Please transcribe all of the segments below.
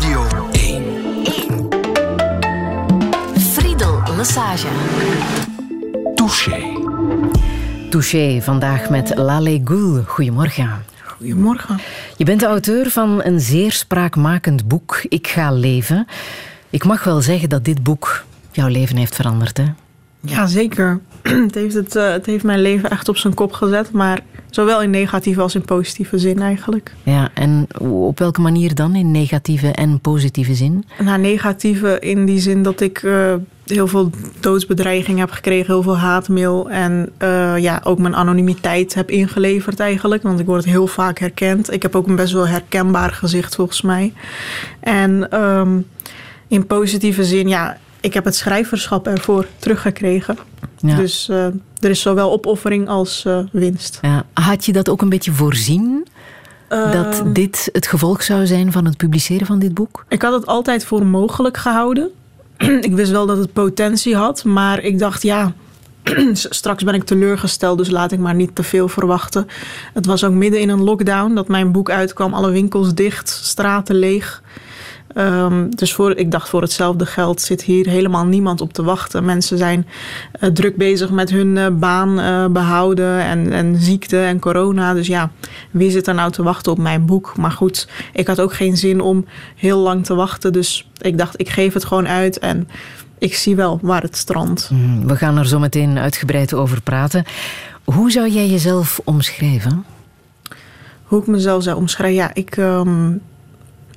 Radio 1. 1. Friedel Lassage. Touché. Touché, vandaag met Lale Goul. Goedemorgen. Goedemorgen. Je bent de auteur van een zeer spraakmakend boek, Ik ga leven. Ik mag wel zeggen dat dit boek jouw leven heeft veranderd, hè? Ja, zeker. Het heeft, het, uh, het heeft mijn leven echt op zijn kop gezet, maar zowel in negatieve als in positieve zin eigenlijk. Ja, en op welke manier dan? In negatieve en positieve zin? Nou, negatieve in die zin dat ik uh, heel veel doodsbedreiging heb gekregen, heel veel haatmail en uh, ja, ook mijn anonimiteit heb ingeleverd eigenlijk, want ik word heel vaak herkend. Ik heb ook een best wel herkenbaar gezicht volgens mij. En um, in positieve zin, ja, ik heb het schrijverschap ervoor teruggekregen. Ja. Dus uh, er is zowel opoffering als uh, winst. Ja. Had je dat ook een beetje voorzien? Uh, dat dit het gevolg zou zijn van het publiceren van dit boek? Ik had het altijd voor mogelijk gehouden. ik wist wel dat het potentie had, maar ik dacht ja. Straks ben ik teleurgesteld, dus laat ik maar niet te veel verwachten. Het was ook midden in een lockdown dat mijn boek uitkwam. Alle winkels dicht, straten leeg. Um, dus voor, ik dacht voor hetzelfde geld zit hier helemaal niemand op te wachten. Mensen zijn uh, druk bezig met hun uh, baan uh, behouden en, en ziekte en corona. Dus ja, wie zit er nou te wachten op mijn boek? Maar goed, ik had ook geen zin om heel lang te wachten. Dus ik dacht, ik geef het gewoon uit en ik zie wel waar het strandt. Mm, we gaan er zo meteen uitgebreid over praten. Hoe zou jij jezelf omschrijven? Hoe ik mezelf zou omschrijven? Ja, ik... Um,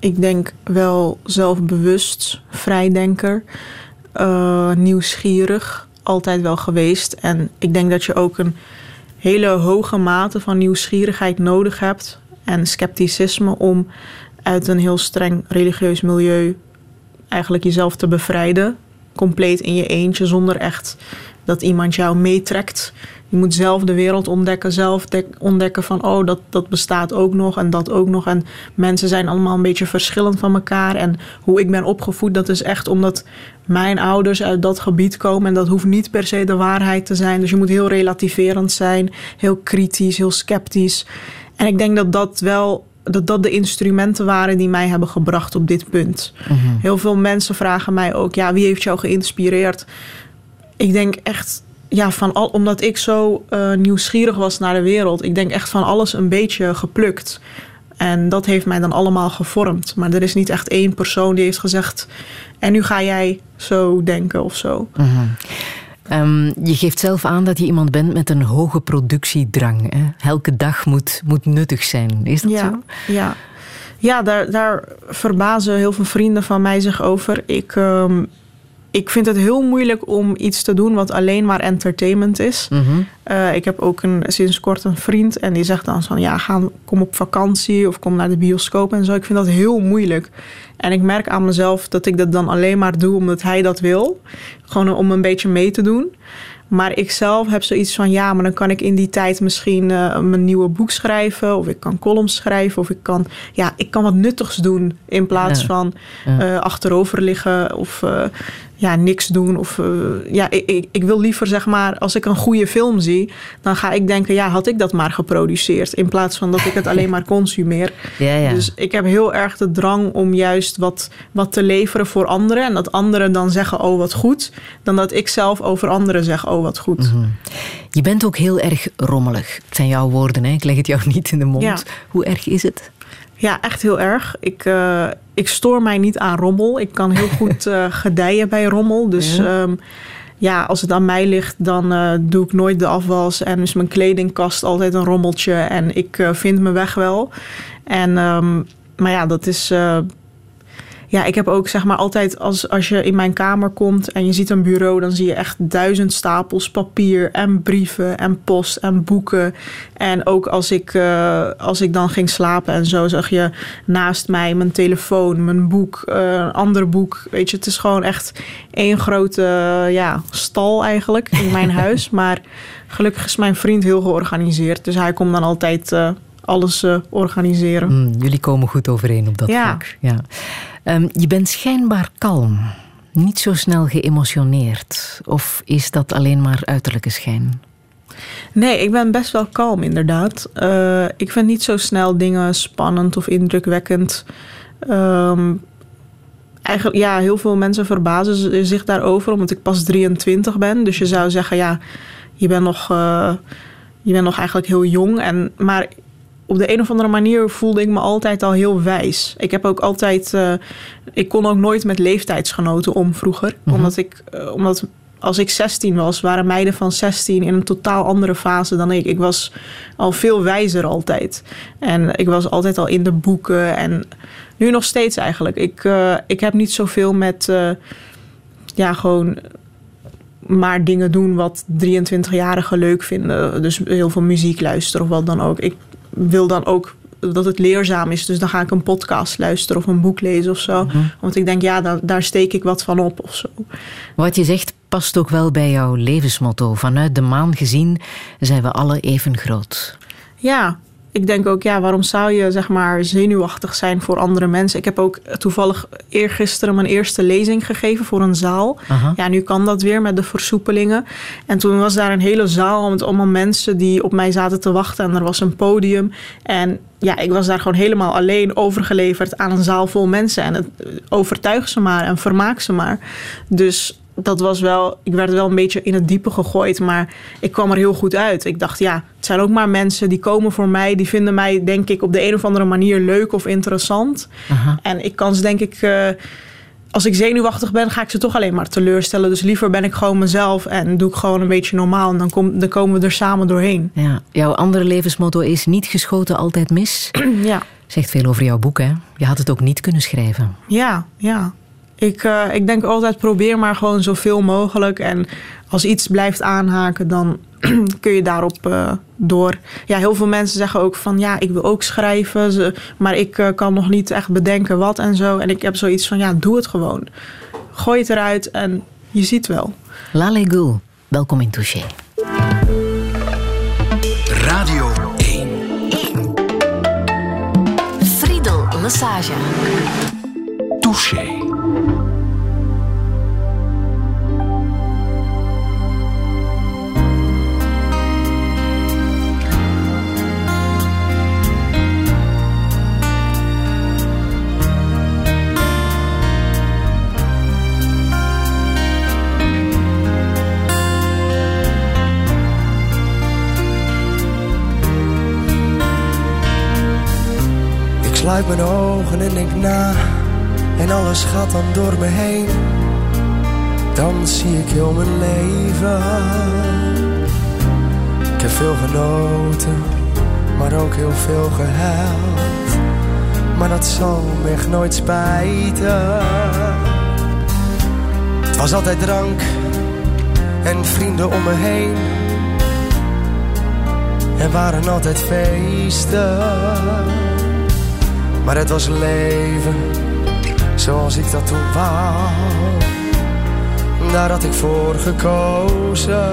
ik denk wel zelfbewust, vrijdenker, uh, nieuwsgierig, altijd wel geweest. En ik denk dat je ook een hele hoge mate van nieuwsgierigheid nodig hebt en scepticisme om uit een heel streng religieus milieu eigenlijk jezelf te bevrijden. Compleet in je eentje, zonder echt dat iemand jou meetrekt. Je moet zelf de wereld ontdekken, zelf ontdekken van oh, dat, dat bestaat ook nog en dat ook nog. En mensen zijn allemaal een beetje verschillend van elkaar. En hoe ik ben opgevoed, dat is echt omdat mijn ouders uit dat gebied komen. En dat hoeft niet per se de waarheid te zijn. Dus je moet heel relativerend zijn, heel kritisch, heel sceptisch. En ik denk dat dat wel dat dat de instrumenten waren die mij hebben gebracht op dit punt. Mm-hmm. Heel veel mensen vragen mij ook: ja, wie heeft jou geïnspireerd? Ik denk echt ja, van al, omdat ik zo uh, nieuwsgierig was naar de wereld. Ik denk echt van alles een beetje geplukt. En dat heeft mij dan allemaal gevormd. Maar er is niet echt één persoon die heeft gezegd. En nu ga jij zo denken of zo. Mm-hmm. Um, je geeft zelf aan dat je iemand bent met een hoge productiedrang. Hè? Elke dag moet, moet nuttig zijn. Is dat ja, zo? Ja, ja daar, daar verbazen heel veel vrienden van mij zich over. Ik. Um, ik vind het heel moeilijk om iets te doen wat alleen maar entertainment is. Mm-hmm. Uh, ik heb ook een, sinds kort een vriend en die zegt dan van ja, ga, kom op vakantie of kom naar de bioscoop en zo. Ik vind dat heel moeilijk. En ik merk aan mezelf dat ik dat dan alleen maar doe omdat hij dat wil. Gewoon om een beetje mee te doen. Maar ik zelf heb zoiets van ja, maar dan kan ik in die tijd misschien uh, mijn nieuwe boek schrijven. Of ik kan columns schrijven. Of ik kan, ja, ik kan wat nuttigs doen. In plaats ja. van ja. Uh, achterover liggen of uh, ja, niks doen. Of ja, ik, ik, ik, wil liever zeg maar, als ik een goede film zie, dan ga ik denken, ja, had ik dat maar geproduceerd. In plaats van dat ik het alleen maar consumeer. Ja, ja. Dus ik heb heel erg de drang om juist wat, wat te leveren voor anderen. En dat anderen dan zeggen, oh wat goed. Dan dat ik zelf over anderen zeg, oh wat goed. Mm-hmm. Je bent ook heel erg rommelig. Het zijn jouw woorden, hè? ik leg het jou niet in de mond. Ja. Hoe erg is het? Ja, echt heel erg. Ik, uh, ik stoor mij niet aan rommel. Ik kan heel goed uh, gedijen bij rommel. Dus ja. Um, ja, als het aan mij ligt, dan uh, doe ik nooit de afwas. En is mijn kledingkast altijd een rommeltje. En ik vind mijn weg wel. En, um, maar ja, dat is ja, ik heb ook zeg maar altijd als, als je in mijn kamer komt en je ziet een bureau, dan zie je echt duizend stapels papier en brieven en post en boeken. En ook als ik, uh, als ik dan ging slapen en zo, zag je naast mij mijn telefoon, mijn boek, uh, een ander boek. Weet je, het is gewoon echt één grote uh, ja, stal eigenlijk in mijn huis. Maar gelukkig is mijn vriend heel georganiseerd, dus hij komt dan altijd alles organiseren. Mm, jullie komen goed overeen op dat ja. vlak. Ja. Um, je bent schijnbaar kalm, niet zo snel geëmotioneerd. Of is dat alleen maar uiterlijke schijn? Nee, ik ben best wel kalm inderdaad. Uh, ik vind niet zo snel dingen spannend of indrukwekkend. Um, eigenlijk, ja, heel veel mensen verbazen zich daarover, omdat ik pas 23 ben. Dus je zou zeggen, ja, je bent nog, uh, je bent nog eigenlijk heel jong. En, maar op de een of andere manier voelde ik me altijd al heel wijs. Ik heb ook altijd, uh, ik kon ook nooit met leeftijdsgenoten om vroeger, mm omdat ik, uh, omdat als ik 16 was, waren meiden van 16 in een totaal andere fase dan ik. Ik was al veel wijzer altijd. En ik was altijd al in de boeken. En nu nog steeds eigenlijk. Ik, uh, ik heb niet zoveel met. Ja, gewoon maar dingen doen wat 23-jarigen leuk vinden. Dus heel veel muziek luisteren of wat dan ook. Ik wil dan ook dat het leerzaam is. Dus dan ga ik een podcast luisteren of een boek lezen of zo. Mm-hmm. Want ik denk, ja, daar, daar steek ik wat van op of zo. Wat je zegt past ook wel bij jouw levensmotto. Vanuit de maan gezien zijn we alle even groot. Ja, ik denk ook, ja, waarom zou je zeg maar zenuwachtig zijn voor andere mensen? Ik heb ook toevallig eergisteren mijn eerste lezing gegeven voor een zaal. Aha. Ja, nu kan dat weer met de versoepelingen. En toen was daar een hele zaal met allemaal mensen die op mij zaten te wachten. En er was een podium. En ja, ik was daar gewoon helemaal alleen overgeleverd aan een zaal vol mensen. En het, overtuig ze maar en vermaak ze maar. Dus dat was wel, ik werd wel een beetje in het diepe gegooid, maar ik kwam er heel goed uit. Ik dacht, ja, het zijn ook maar mensen die komen voor mij, die vinden mij, denk ik, op de een of andere manier leuk of interessant. Aha. En ik kan ze, denk ik, uh, als ik zenuwachtig ben, ga ik ze toch alleen maar teleurstellen. Dus liever ben ik gewoon mezelf en doe ik gewoon een beetje normaal. En dan, kom, dan komen we er samen doorheen. Ja. Jouw andere levensmotto is niet geschoten, altijd mis. ja. Zegt veel over jouw boek, hè? Je had het ook niet kunnen schrijven. Ja, ja. Ik, uh, ik denk altijd probeer maar gewoon zoveel mogelijk. En als iets blijft aanhaken, dan kun je daarop uh, door. Ja, heel veel mensen zeggen ook van ja, ik wil ook schrijven. Ze, maar ik uh, kan nog niet echt bedenken wat en zo. En ik heb zoiets van ja, doe het gewoon. Gooi het eruit en je ziet wel. Lale Gul, welkom in Touché. Radio 1. 1. Friedel Massage. Touché. Sluit mijn ogen en denk na. En alles gaat dan door me heen. Dan zie ik heel mijn leven. Ik heb veel genoten Maar ook heel veel gehuild. Maar dat zal me echt nooit spijten. Het was altijd drank En vrienden om me heen. Er waren altijd feesten maar het was leven zoals ik dat toen wou. Daar had ik voor gekozen.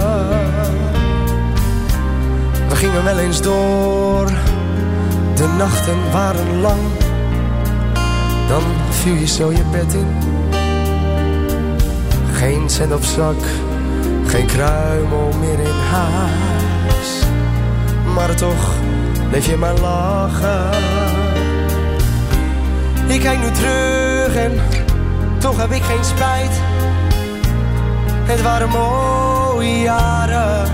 We gingen wel eens door, de nachten waren lang. Dan viel je zo je bed in. Geen cent op zak, geen kruimel meer in huis. Maar toch bleef je maar lachen ik kijk nu terug en toch heb ik geen spijt. Het waren mooie jaren.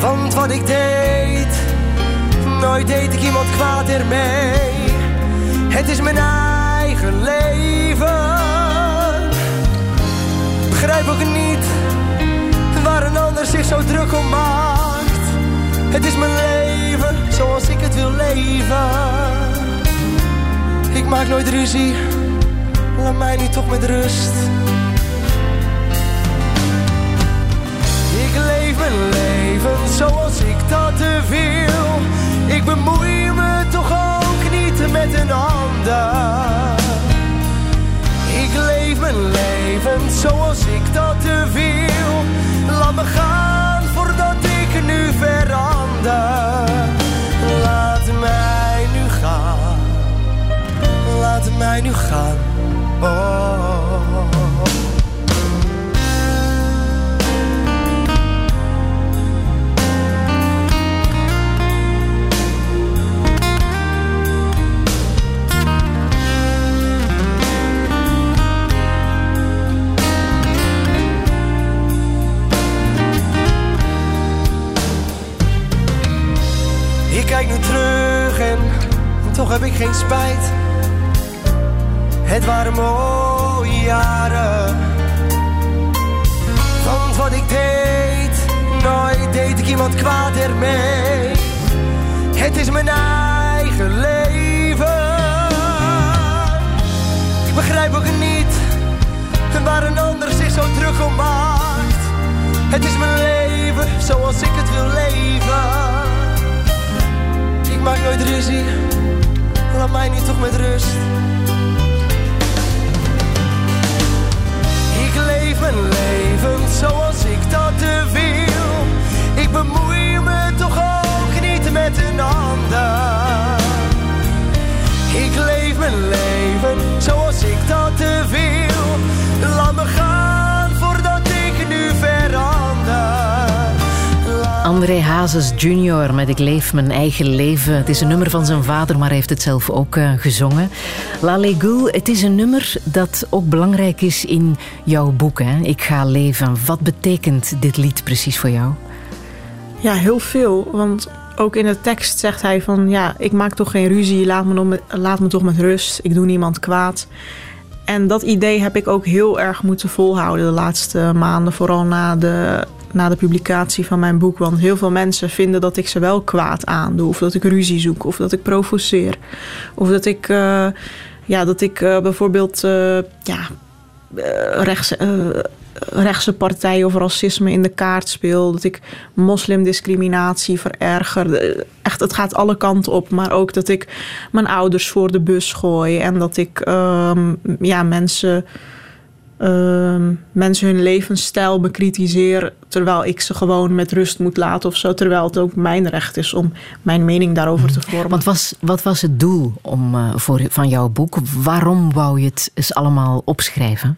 Want wat ik deed, nooit deed ik iemand kwaad ermee. Het is mijn eigen leven. Begrijp ook niet waar een ander zich zo druk om maakt. Het is mijn leven zoals ik het wil leven. Ik maak nooit ruzie, laat mij nu toch met rust. Ik leef mijn leven zoals ik dat wil. Ik bemoei me toch ook niet met een ander. Ik leef mijn leven zoals ik dat wil. Laat me gaan voordat ik nu verander. laten mij nu gaan. Oh. Ik kijk nu terug en toch heb ik geen spijt het waren mooie jaren. Want wat ik deed, nooit deed ik iemand kwaad ermee. Het is mijn eigen leven. Ik begrijp ook niet waar een ander zich zo druk om maakt. Het is mijn leven zoals ik het wil leven. Ik maak nooit ruzie, laat mij nu toch met rust. Leven zoals ik dat wil. Ik bemoei me toch ook niet met een ander. Ik leef mijn leven zoals ik dat wil. Laat me gaan André Hazes Jr. met Ik leef mijn eigen leven. Het is een nummer van zijn vader, maar hij heeft het zelf ook uh, gezongen. La Legul, het is een nummer dat ook belangrijk is in jouw boek. Hè? Ik ga leven. Wat betekent dit lied precies voor jou? Ja, heel veel. Want ook in de tekst zegt hij van... ja, ik maak toch geen ruzie, laat me, laat me toch met rust. Ik doe niemand kwaad. En dat idee heb ik ook heel erg moeten volhouden de laatste maanden. Vooral na de, na de publicatie van mijn boek. Want heel veel mensen vinden dat ik ze wel kwaad aandoe. Of dat ik ruzie zoek. Of dat ik provoceer. Of dat ik, uh, ja, dat ik uh, bijvoorbeeld uh, ja, rechts rechtse partijen of racisme in de kaart speel. Dat ik moslimdiscriminatie vererger. Echt, het gaat alle kanten op. Maar ook dat ik mijn ouders voor de bus gooi. En dat ik um, ja, mensen, um, mensen hun levensstijl bekritiseer. Terwijl ik ze gewoon met rust moet laten of zo. Terwijl het ook mijn recht is om mijn mening daarover te vormen. Want was, wat was het doel om, uh, voor, van jouw boek? Waarom wou je het eens allemaal opschrijven?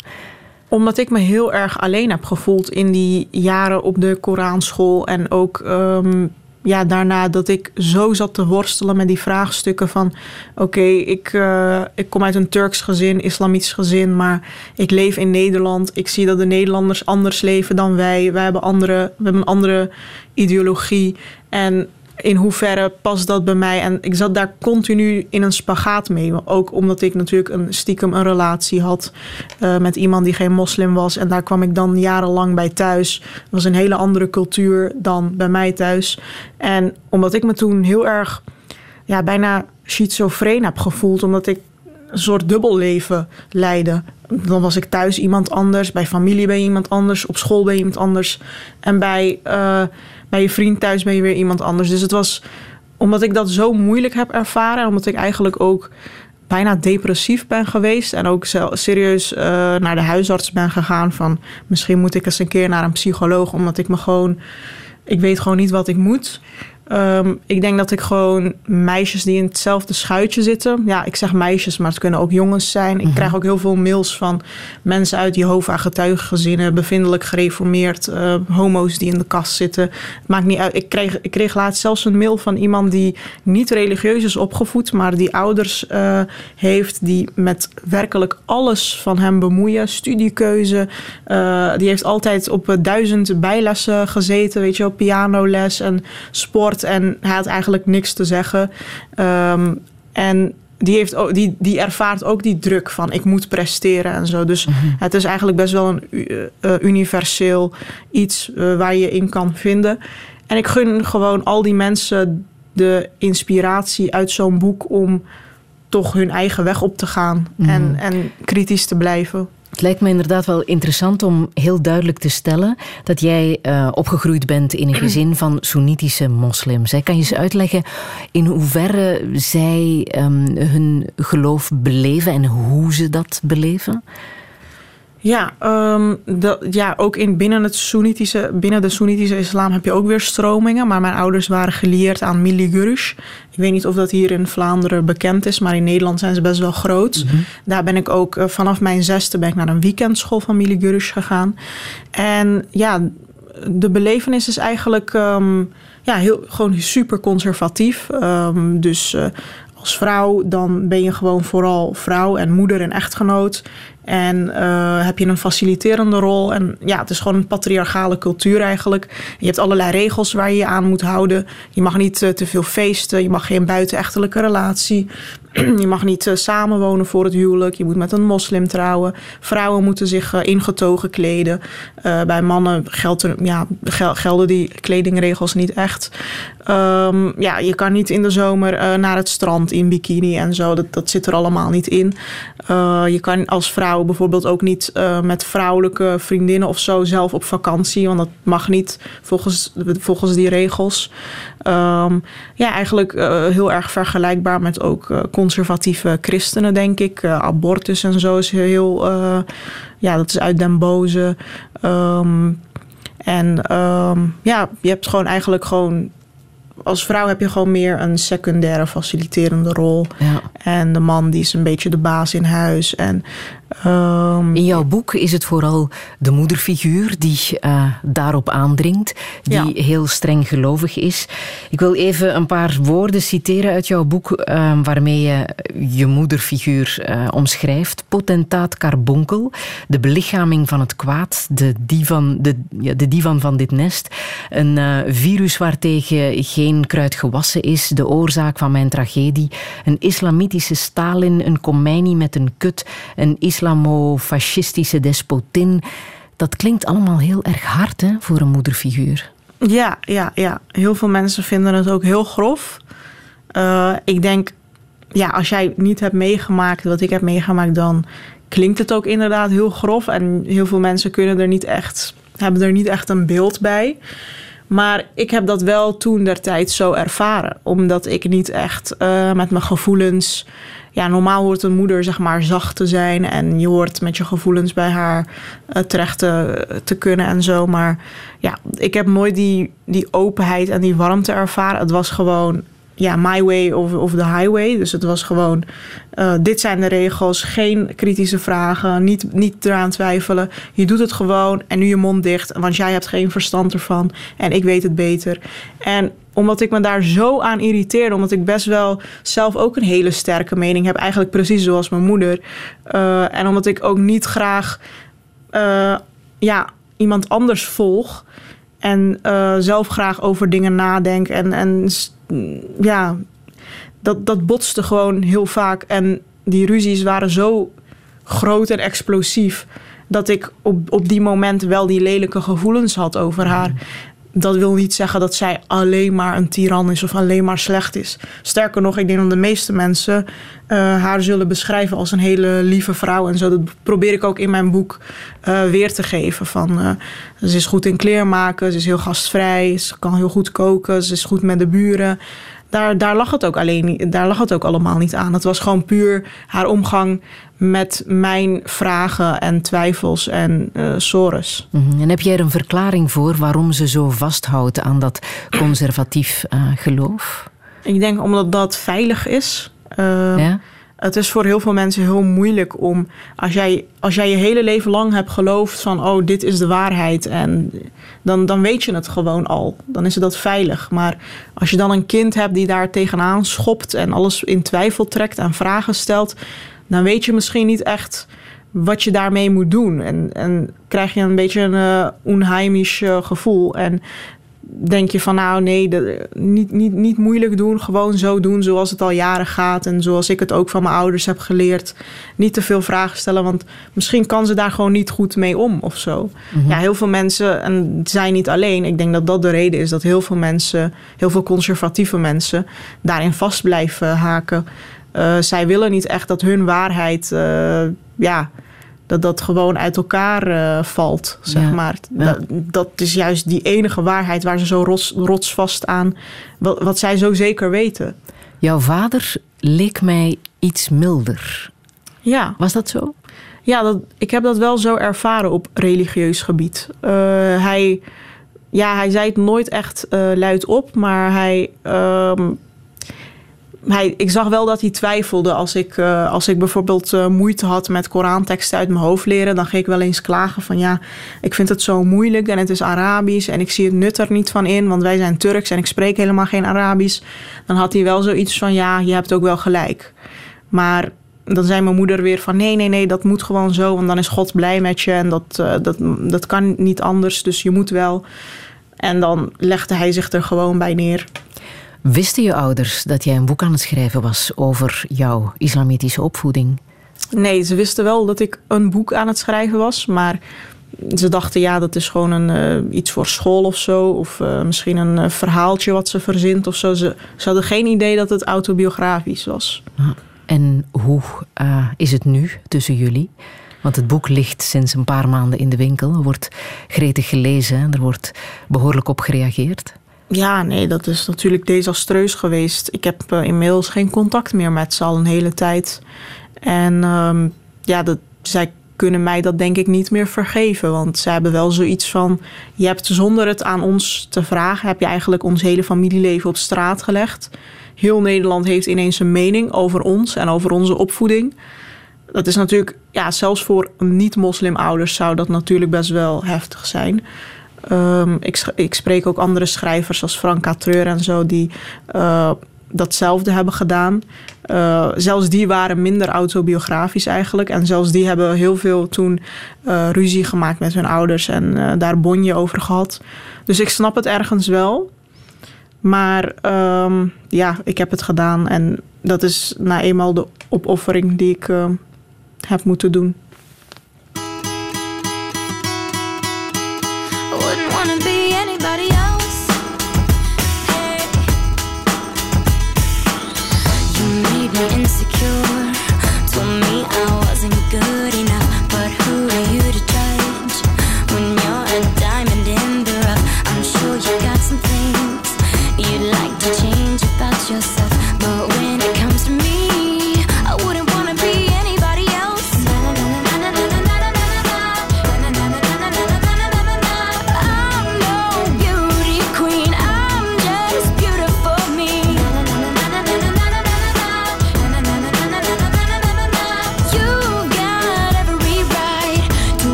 Omdat ik me heel erg alleen heb gevoeld in die jaren op de Koranschool. En ook um, ja, daarna dat ik zo zat te worstelen met die vraagstukken van... oké, ik, uh, ik kom uit een Turks gezin, islamitisch gezin... maar ik leef in Nederland. Ik zie dat de Nederlanders anders leven dan wij. Wij hebben, andere, we hebben een andere ideologie. En in hoeverre past dat bij mij? En ik zat daar continu in een spagaat mee. Ook omdat ik natuurlijk een, stiekem een relatie had uh, met iemand die geen moslim was. En daar kwam ik dan jarenlang bij thuis. Het was een hele andere cultuur dan bij mij thuis. En omdat ik me toen heel erg, ja, bijna schizofreen heb gevoeld. Omdat ik een soort dubbelleven leidde. Dan was ik thuis iemand anders, bij familie ben je iemand anders, op school ben je iemand anders. En bij... Uh, bij je vriend thuis ben je weer iemand anders. Dus het was omdat ik dat zo moeilijk heb ervaren. En omdat ik eigenlijk ook bijna depressief ben geweest. En ook serieus uh, naar de huisarts ben gegaan. Van misschien moet ik eens een keer naar een psycholoog. Omdat ik me gewoon. Ik weet gewoon niet wat ik moet. Um, ik denk dat ik gewoon meisjes die in hetzelfde schuitje zitten. Ja, ik zeg meisjes, maar het kunnen ook jongens zijn. Ik mm -hmm. krijg ook heel veel mails van mensen uit Jehovah getuigengezinnen, bevindelijk gereformeerd, uh, homo's die in de kast zitten. Het maakt niet uit. Ik kreeg, ik kreeg laatst zelfs een mail van iemand die niet religieus is opgevoed, maar die ouders uh, heeft die met werkelijk alles van hem bemoeien. Studiekeuze. Uh, die heeft altijd op duizend bijlessen gezeten, weet je wel, pianoles en sport en hij had eigenlijk niks te zeggen. Um, en die, heeft ook, die, die ervaart ook die druk van ik moet presteren en zo. Dus mm -hmm. het is eigenlijk best wel een uh, universeel iets uh, waar je in kan vinden. En ik gun gewoon al die mensen de inspiratie uit zo'n boek om toch hun eigen weg op te gaan mm -hmm. en, en kritisch te blijven. Het lijkt me inderdaad wel interessant om heel duidelijk te stellen dat jij uh, opgegroeid bent in een gezin van Soenitische moslims. Kan je eens uitleggen in hoeverre zij um, hun geloof beleven en hoe ze dat beleven? Ja, um, de, ja ook in, binnen, het Soenitische, binnen de Soenitische islam heb je ook weer stromingen. Maar mijn ouders waren gelieerd aan Milli Gurush. Ik weet niet of dat hier in Vlaanderen bekend is, maar in Nederland zijn ze best wel groot. Mm -hmm. Daar ben ik ook uh, vanaf mijn zesde ben ik naar een weekendschool van Milli Gurush gegaan. En ja, de belevenis is eigenlijk um, ja, heel, gewoon super conservatief. Um, dus uh, als vrouw dan ben je gewoon vooral vrouw en moeder en echtgenoot. En eh, heb je een faciliterende rol. En ja, het is gewoon een patriarchale cultuur eigenlijk. Je hebt allerlei regels waar je je aan moet houden. Je mag niet eh, te veel feesten. Je mag geen buitenechtelijke relatie. je mag niet uh, samenwonen voor het huwelijk. Je moet met een moslim trouwen. Vrouwen moeten zich ingetogen kleden. bij mannen gelden, ja, gelden die kledingregels niet echt. Um, ja, je kan niet in de zomer naar het strand in bikini en zo. Dat, dat zit er allemaal niet in. je kan als vrouw bijvoorbeeld ook niet uh, met vrouwelijke vriendinnen of zo zelf op vakantie. Want dat mag niet volgens, volgens die regels. Um, ja, eigenlijk uh, heel erg vergelijkbaar met ook uh, conservatieve christenen, denk ik. abortus en zo is heel. ja, dat is uit den boze. Um, en um, ja, je hebt gewoon eigenlijk gewoon als vrouw heb je gewoon meer een secundaire faciliterende rol. Ja. En de man die is een beetje de baas in huis. En Um, in jouw boek is het vooral de moederfiguur die uh, daarop aandringt, die ja. heel streng gelovig is. Ik wil even een paar woorden citeren uit jouw boek uh, waarmee je je moederfiguur uh, omschrijft. Potentaat Carbonkel, de belichaming van het kwaad, de divan, de, ja, de divan van dit nest. Een virus waartegen geen kruid gewassen is, de oorzaak van mijn tragedie. Een islamitische Stalin, een Khomeini met een kut, een islam islamo-fascistische despotin. Dat klinkt allemaal heel erg hard hè, voor een moederfiguur. Ja, ja, ja. Heel veel mensen vinden het ook heel grof. Uh, ik denk, ja, als jij niet hebt meegemaakt wat ik heb meegemaakt, dan klinkt het ook inderdaad heel grof. En heel veel mensen kunnen er niet echt, hebben er niet echt een beeld bij. Maar ik heb dat wel toen der tijd zo ervaren. Omdat ik niet echt uh, met mijn gevoelens ja, normaal hoort een moeder zeg maar zacht te zijn en je hoort met je gevoelens bij haar uh, terecht te, te, kunnen en zo. Maar ja, ik heb nooit die, die openheid en die warmte ervaren. Het was gewoon ja, my way of, of the highway. Dus het was gewoon, uh, dit zijn de regels, geen kritische vragen, niet, niet eraan twijfelen. Je doet het gewoon en nu je mond dicht, want jij hebt geen verstand ervan en ik weet het beter. En omdat ik me daar zo aan irriteerde, omdat ik best wel zelf ook een hele sterke mening heb, eigenlijk precies zoals mijn moeder. Uh, en omdat ik ook niet graag uh, ja, iemand anders volg en uh, zelf graag over dingen nadenk en, en ja, dat, dat botste gewoon heel vaak. En die ruzies waren zo groot en explosief. Dat ik op, op die moment wel die lelijke gevoelens had over haar. Dat wil niet zeggen dat zij alleen maar een tiran is of alleen maar slecht is. Sterker nog, ik denk dat de meeste mensen uh, haar zullen beschrijven als een hele lieve vrouw. En zo dat probeer ik ook in mijn boek uh, weer te geven. Van, uh, ze is goed in kleermaken, ze is heel gastvrij, ze kan heel goed koken, ze is goed met de buren. Daar, daar, lag het ook alleen, daar lag het ook allemaal niet aan. Het was gewoon puur haar omgang met mijn vragen en twijfels en uh, sores. En heb jij er een verklaring voor waarom ze zo vasthoudt aan dat conservatief uh, geloof? Ik denk omdat dat veilig is. Uh, ja? Het is voor heel veel mensen heel moeilijk om, als jij, als jij je hele leven lang hebt geloofd van, oh, dit is de waarheid, en dan, dan weet je het gewoon al. Dan is het dat veilig. Maar als je dan een kind hebt die daar tegenaan schopt en alles in twijfel trekt en vragen stelt, dan weet je misschien niet echt wat je daarmee moet doen. En, en krijg je een beetje een uh, onheimisch uh, gevoel. En denk je van nou nee, niet, niet, niet moeilijk doen. Gewoon zo doen zoals het al jaren gaat. En zoals ik het ook van mijn ouders heb geleerd. Niet te veel vragen stellen, want misschien kan ze daar gewoon niet goed mee om of zo. Mm-hmm. Ja, heel veel mensen, en zij niet alleen. Ik denk dat dat de reden is dat heel veel mensen, heel veel conservatieve mensen, daarin vast blijven haken. Uh, zij willen niet echt dat hun waarheid, uh, ja dat dat gewoon uit elkaar uh, valt, zeg ja. maar. Ja. Dat, dat, is juist die enige waarheid waar ze zo rots, rotsvast aan, wat, wat zij zo zeker weten. Jouw vader leek mij iets milder. Ja. Was dat zo? Ja, dat, ik heb dat wel zo ervaren op religieus gebied. Hij, ja, hij zei het nooit echt uh, luid op, maar hij hij, ik zag wel dat hij twijfelde als ik, uh, als ik bijvoorbeeld uh, moeite had met Koranteksten uit mijn hoofd leren. Dan ging ik wel eens klagen van ja, ik vind het zo moeilijk en het is Arabisch en ik zie het nut er niet van in, want wij zijn Turks en ik spreek helemaal geen Arabisch. Dan had hij wel zoiets van ja, je hebt ook wel gelijk. Maar dan zei mijn moeder weer van nee, nee, nee, dat moet gewoon zo. Want dan is God blij met je en dat, uh, dat, dat kan niet anders. Dus je moet wel. En dan legde hij zich er gewoon bij neer. Wisten je ouders dat jij een boek aan het schrijven was over jouw islamitische opvoeding? Nee, ze wisten wel dat ik een boek aan het schrijven was, maar ze dachten ja, dat is gewoon een, uh, iets voor school of zo. Of uh, misschien een uh, verhaaltje wat ze verzint of zo. Ze, ze, hadden geen idee dat het autobiografisch was. En hoe is het nu tussen jullie? Want het boek ligt sinds een paar maanden in de winkel. Er wordt gretig gelezen en er wordt behoorlijk op gereageerd. Ja, nee, dat is natuurlijk desastreus geweest. Ik heb inmiddels geen contact meer met ze al een hele tijd. En um, ja, dat, zij kunnen mij dat denk ik niet meer vergeven. Want ze hebben wel zoiets van: je hebt zonder het aan ons te vragen, heb je eigenlijk ons hele familieleven op straat gelegd. Heel Nederland heeft ineens een mening over ons en over onze opvoeding. Dat is natuurlijk, ja, zelfs voor niet-moslimouders zou dat natuurlijk best wel heftig zijn. Um, ik, ik, spreek ook andere schrijvers als Frank Catreur en zo, die uh, datzelfde hebben gedaan. Uh, zelfs die waren minder autobiografisch eigenlijk. En zelfs die hebben heel veel toen uh, ruzie gemaakt met hun ouders en daar bonje over gehad. Dus ik snap het ergens wel. Maar um, ja, ik heb het gedaan. En dat is nou eenmaal de opoffering die ik heb moeten doen. and see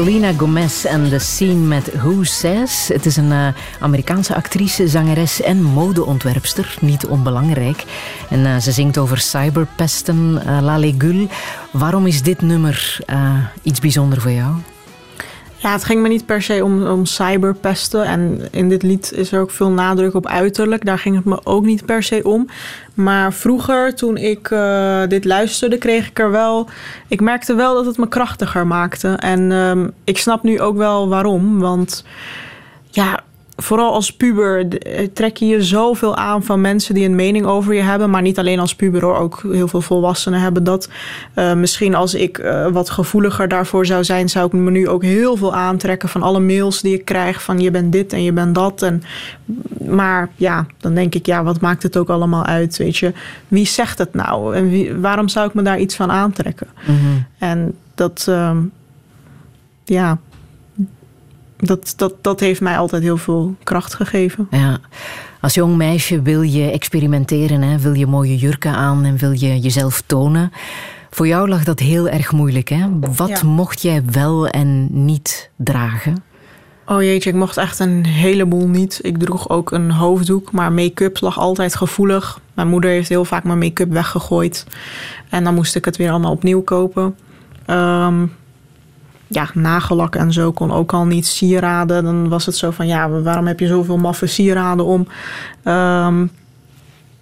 Selena Gomez en The Scene met Who Says. Het is een uh, Amerikaanse actrice, zangeres en modeontwerpster. Niet onbelangrijk. En uh, ze zingt over cyberpesten, uh, La Legule. Waarom is dit nummer iets bijzonder voor jou? Ja, het ging me niet per se om, om cyberpesten. En in dit lied is er ook veel nadruk op uiterlijk. Daar ging het me ook niet per se om. Maar vroeger, toen ik uh, dit luisterde, kreeg ik er wel. Ik merkte wel dat het me krachtiger maakte. En um, ik snap nu ook wel waarom. Want ja, vooral als puber eh, trek je je zoveel aan van mensen die een mening over je hebben. Maar niet alleen als puber hoor, ook heel veel volwassenen hebben dat. Uh, misschien als ik uh, wat gevoeliger daarvoor zou zijn, zou ik me nu ook heel veel aantrekken van alle mails die ik krijg van je bent dit en je bent dat. En, maar ja, dan denk ik, ja, wat maakt het ook allemaal uit? Weet je, wie zegt het nou? En wie, waarom zou ik me daar iets van aantrekken? Mm -hmm. En dat, uh, ja, dat, dat, dat heeft mij altijd heel veel kracht gegeven. Ja. Als jong meisje wil je experimenteren, hè? wil je mooie jurken aan en wil je jezelf tonen. Voor jou lag dat heel erg moeilijk. Hè? Wat ja. mocht jij wel en niet dragen? Oh jeetje, ik mocht echt een heleboel niet. Ik droeg ook een hoofddoek, maar make-up lag altijd gevoelig. Mijn moeder heeft heel vaak mijn make-up weggegooid. En dan moest ik het weer allemaal opnieuw kopen. Um, ja, nagellak en zo kon ook al niet sieraden. Dan was het zo van, ja, waarom heb je zoveel maffe sieraden om? Um,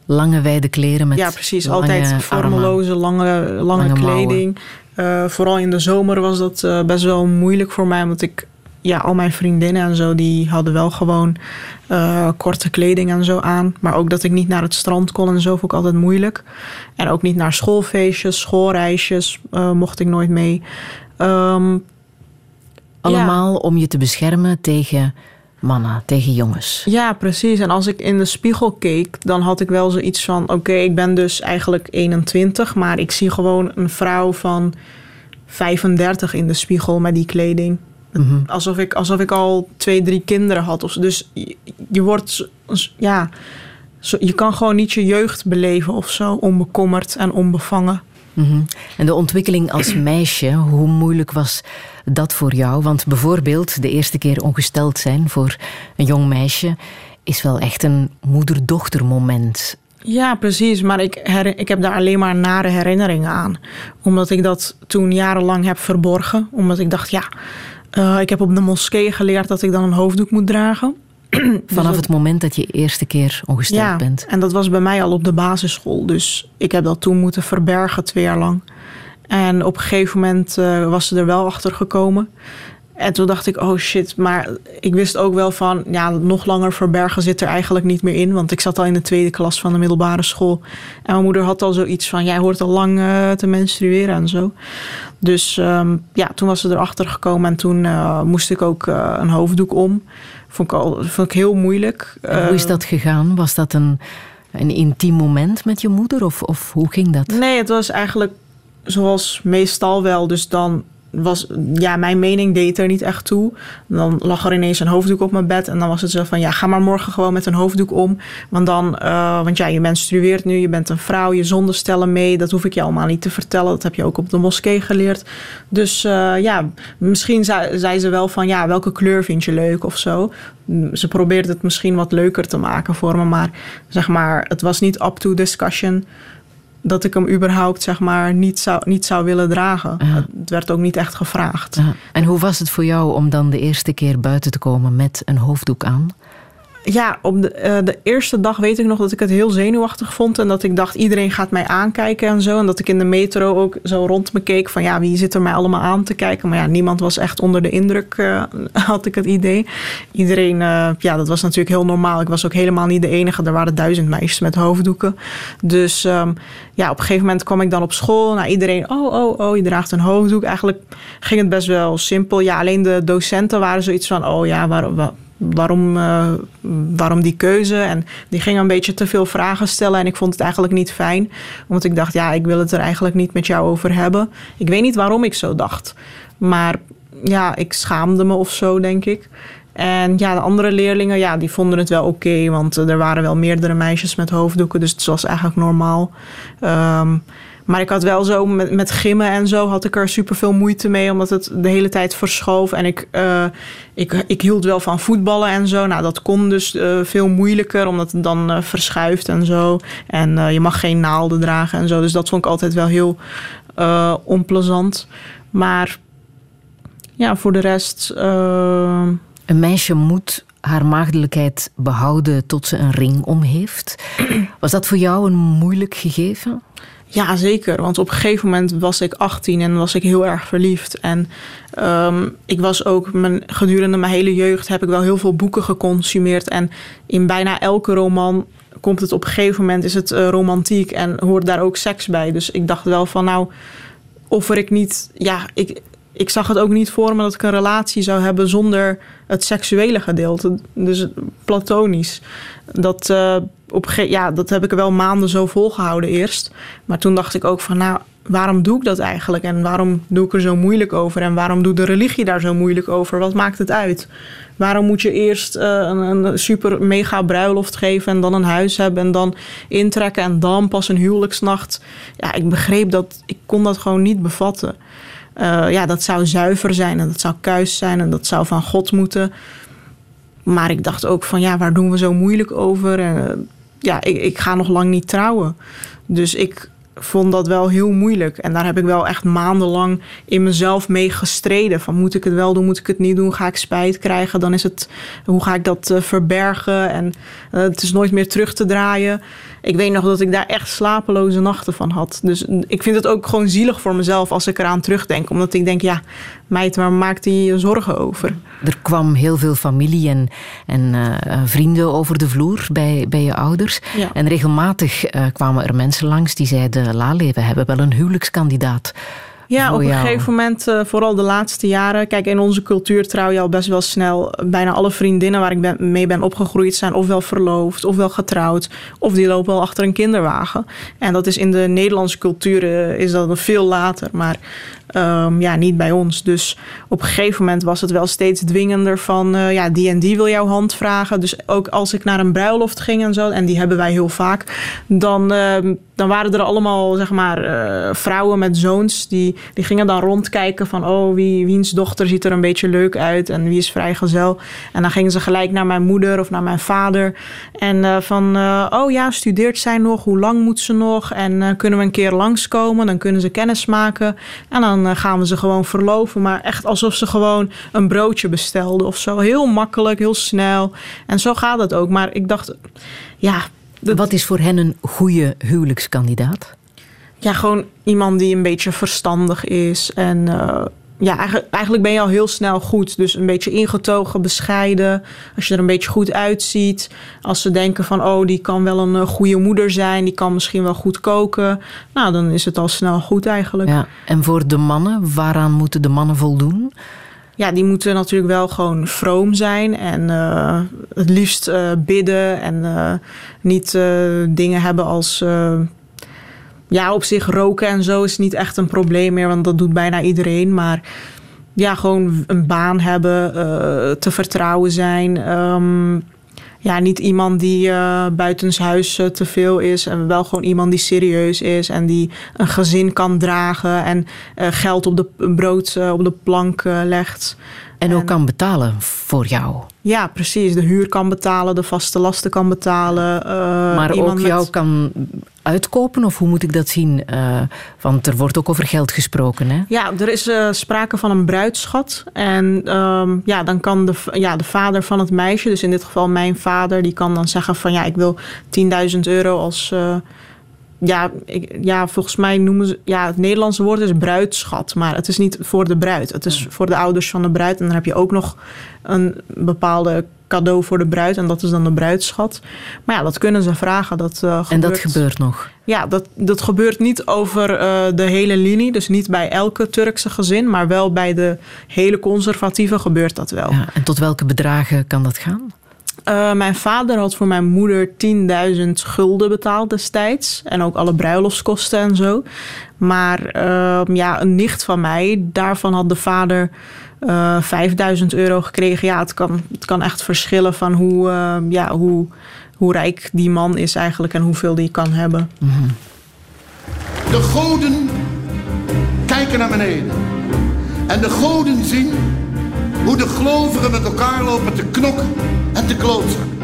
lange wijde kleren met Ja, precies. Altijd vormeloze, lange, lange, lange kleding. Uh, vooral in de zomer was dat uh, best wel moeilijk voor mij. Want ik, ja, al mijn vriendinnen en zo, die hadden wel gewoon uh, korte kleding en zo aan. Maar ook dat ik niet naar het strand kon en zo vond ik altijd moeilijk. En ook niet naar schoolfeestjes, schoolreisjes mocht ik nooit mee. Um, allemaal ja. om je te beschermen tegen mannen, tegen jongens. Ja, precies. En als ik in de spiegel keek, dan had ik wel zoiets van: oké, okay, ik ben dus eigenlijk 21, maar ik zie gewoon een vrouw van 35 in de spiegel met die kleding. Mm -hmm. Alsof, ik, alsof ik al twee, drie kinderen had. Dus je, je wordt, ja, je kan gewoon niet je jeugd beleven of zo, onbekommerd en onbevangen. Mm -hmm. En de ontwikkeling als meisje, hoe moeilijk was dat voor jou? Want bijvoorbeeld de eerste keer ongesteld zijn voor een jong meisje is wel echt een moeder-dochter moment. Ja, precies. Maar ik, ik heb daar alleen maar nare herinneringen aan. Omdat ik dat toen jarenlang heb verborgen. Omdat ik dacht, ja, uh, ik heb op de moskee geleerd dat ik dan een hoofddoek moet dragen. Vanaf het moment dat je eerste keer ongesteld ja, bent. En dat was bij mij al op de basisschool. Dus ik heb dat toen moeten verbergen twee jaar lang. En op een gegeven moment uh, was ze er wel achter gekomen. En toen dacht ik, oh shit, maar ik wist ook wel van, ja, nog langer verbergen zit er eigenlijk niet meer in. Want ik zat al in de tweede klas van de middelbare school. En mijn moeder had al zoiets van, jij hoort al lang uh, te menstrueren en zo. Dus um, ja, toen was ze erachter gekomen en toen uh, moest ik ook een hoofddoek om. Vond ik, al, vond ik heel moeilijk. En hoe is dat gegaan? Was dat een, een intiem moment met je moeder of, of hoe ging dat? Nee, het was eigenlijk zoals meestal wel. Dus dan was, ja, mijn mening deed er niet echt toe. Dan lag er ineens een hoofddoek op mijn bed. En dan was het zo van, ja, ga maar morgen gewoon met een hoofddoek om. Want dan, uh, want ja, je menstrueert nu, je bent een vrouw, je zondestellen mee. Dat hoef ik je allemaal niet te vertellen. Dat heb je ook op de moskee geleerd. Dus uh, ja, misschien zei, zei ze wel van, ja, welke kleur vind je leuk of zo. Ze probeerde het misschien wat leuker te maken voor me. Maar zeg maar, het was niet up to discussion dat ik hem überhaupt zeg maar, niet, zou, niet zou willen dragen. Het werd ook niet echt gevraagd. En hoe was het voor jou om dan de eerste keer buiten te komen met een hoofddoek aan? Ja, op de, uh, de eerste dag weet ik nog dat ik het heel zenuwachtig vond. En dat ik dacht, iedereen gaat mij aankijken en zo. En dat ik in de metro ook zo rond me keek van... ja, wie zit er mij allemaal aan te kijken? Maar ja, niemand was echt onder de indruk, uh, had ik het idee. Iedereen, uh, ja, dat was natuurlijk heel normaal. Ik was ook helemaal niet de enige. Er waren duizend meisjes met hoofddoeken. Dus um, ja, op een gegeven moment kwam ik dan op school. Nou, iedereen, oh, oh, oh, je draagt een hoofddoek. Eigenlijk ging het best wel simpel. Ja, alleen de docenten waren zoiets van... oh ja, waarom... Waar, waarom, uh, waarom die keuze? En die gingen een beetje te veel vragen stellen. En ik vond het eigenlijk niet fijn. Omdat ik dacht, ja, ik wil het er eigenlijk niet met jou over hebben. Ik weet niet waarom ik zo dacht. Maar ja, ik schaamde me of zo, denk ik. En ja, de andere leerlingen, ja, die vonden het wel oké. Want er waren wel meerdere meisjes met hoofddoeken. Dus het was eigenlijk normaal. Um, maar ik had wel zo met, met gimmen en zo had ik er super veel moeite mee, omdat het de hele tijd verschoof. En ik, uh, ik, ik hield wel van voetballen en zo. Nou, dat kon dus uh, veel moeilijker, omdat het dan uh, verschuift en zo. En je mag geen naalden dragen en zo. Dus dat vond ik altijd wel heel onplezant. Maar ja, voor de rest. Een meisje moet haar maagdelijkheid behouden tot ze een ring om heeft. Was dat voor jou een moeilijk gegeven? Ja, zeker. Want op een gegeven moment was ik 18 en was ik heel erg verliefd. En um, ik was ook mijn, gedurende mijn hele jeugd heb ik wel heel veel boeken geconsumeerd. En in bijna elke roman komt het op een gegeven moment is het uh, romantiek en hoort daar ook seks bij. Dus ik dacht wel van nou, offer ik niet. Ja, ik, ik zag het ook niet voor me dat ik een relatie zou hebben zonder het seksuele gedeelte. Dus platonisch. Dat, uh, op, ja, dat heb ik wel maanden zo volgehouden eerst. Maar toen dacht ik ook van, nou, waarom doe ik dat eigenlijk? En waarom doe ik er zo moeilijk over? En waarom doet de religie daar zo moeilijk over? Wat maakt het uit? Waarom moet je eerst uh, een, een, super mega bruiloft geven en dan een huis hebben en dan intrekken en dan pas een huwelijksnacht? Ja, ik begreep dat, ik kon dat gewoon niet bevatten. Uh, ja, dat zou zuiver zijn en dat zou kuis zijn en dat zou van God moeten. Maar ik dacht ook van ja, waar doen we zo moeilijk over? Uh, ja, ik, ik ga nog lang niet trouwen. Dus ik vond dat wel heel moeilijk. En daar heb ik wel echt maandenlang in mezelf mee gestreden. Van moet ik het wel doen, moet ik het niet doen? Ga ik spijt krijgen? Dan is het, hoe ga ik dat uh, verbergen? En het is nooit meer terug te draaien. Ik weet nog dat ik daar echt slapeloze nachten van had. Dus ik vind het ook gewoon zielig voor mezelf als ik eraan terugdenk. Omdat ik denk, ja, meid, waar maakt hij je zorgen over? Er kwam heel veel familie en, en uh, vrienden over de vloer bij, bij je ouders. Ja. En regelmatig uh, kwamen er mensen langs die zeiden... Lale, we hebben wel een huwelijkskandidaat. Ja, op een jou. gegeven moment, uh, vooral de laatste jaren. Kijk, in onze cultuur trouw je al best wel snel. Bijna alle vriendinnen waar ik ben, mee ben opgegroeid zijn ofwel verloofd, ofwel getrouwd. Of die lopen al achter een kinderwagen. En dat is in de Nederlandse cultuur uh, is dat veel later. Maar um, ja, niet bij ons. Dus op een gegeven moment was het wel steeds dwingender van... Uh, ja, die en die wil jouw hand vragen. Dus ook als ik naar een bruiloft ging en zo... en die hebben wij heel vaak... dan, uh, dan waren er allemaal, zeg maar, uh, vrouwen met zoons... Die, die gingen dan rondkijken van... oh, wie, wiens dochter ziet er een beetje leuk uit... en wie is vrijgezel. En dan gingen ze gelijk naar mijn moeder of naar mijn vader... en uh, van, uh, oh ja, studeert zij nog? Hoe lang moet ze nog? En kunnen we een keer langskomen? Dan kunnen ze kennis maken. En dan gaan we ze gewoon verloven. Maar echt alsof ze gewoon een broodje bestelden of zo. Heel makkelijk, heel snel. En zo gaat het ook. Maar ik dacht, ja. Wat is voor hen een goede huwelijkskandidaat? Ja, gewoon iemand die een beetje verstandig is en. Uh, ja, eigenlijk ben je al heel snel goed. Dus een beetje ingetogen, bescheiden. Als je er een beetje goed uitziet. Als ze denken van, oh, die kan wel een goede moeder zijn. Die kan misschien wel goed koken. Nou, dan is het al snel goed eigenlijk. Ja. En voor de mannen, waaraan moeten de mannen voldoen? Ja, die moeten natuurlijk wel gewoon vroom zijn. En uh, het liefst uh, bidden. En uh, niet dingen hebben als ja, op zich roken en zo is niet echt een probleem meer, want dat doet bijna iedereen. Maar ja, gewoon een baan hebben, te vertrouwen zijn. Um, ja, niet iemand die uh, buitenshuis uh, te veel is. En wel gewoon iemand die serieus is en die een gezin kan dragen en uh, geld op de brood op de plank legt. En ook kan betalen voor jou. Ja, precies. De huur kan betalen, de vaste lasten kan betalen. maar ook jou met... kan uitkopen, of hoe moet ik dat zien? Uh, want er wordt ook over geld gesproken, hè? Ja, er is uh, sprake van een bruidschat. En um, ja, dan kan de, ja, de vader van het meisje, dus in dit geval mijn vader, die kan dan zeggen van ja, ik wil 10.000 euro als. Ja, ik, ja, volgens mij noemen ze. Ja, het Nederlandse woord is bruidschat. Maar het is niet voor de bruid. Het is voor de ouders van de bruid. En dan heb je ook nog een bepaalde cadeau voor de bruid. En dat is dan de bruidschat. Maar ja, dat kunnen ze vragen. Dat, uh, gebeurt, en dat gebeurt nog? Ja, dat, dat gebeurt niet over uh, de hele linie. Dus niet bij elke Turkse gezin. Maar wel bij de hele conservatieve gebeurt dat wel. Ja, en tot welke bedragen kan dat gaan? Uh, mijn vader had voor mijn moeder 10.000 gulden betaald destijds. En ook alle bruiloftskosten en zo. Maar uh, ja, een nicht van mij, daarvan had de vader uh, 5000 euro gekregen. Ja, het kan, het kan echt verschillen van hoe, uh, ja, hoe, hoe rijk die man is eigenlijk en hoeveel die kan hebben. -hmm. De goden kijken naar beneden. En de goden zien hoe de gelovigen met elkaar lopen te knokken en te kloten.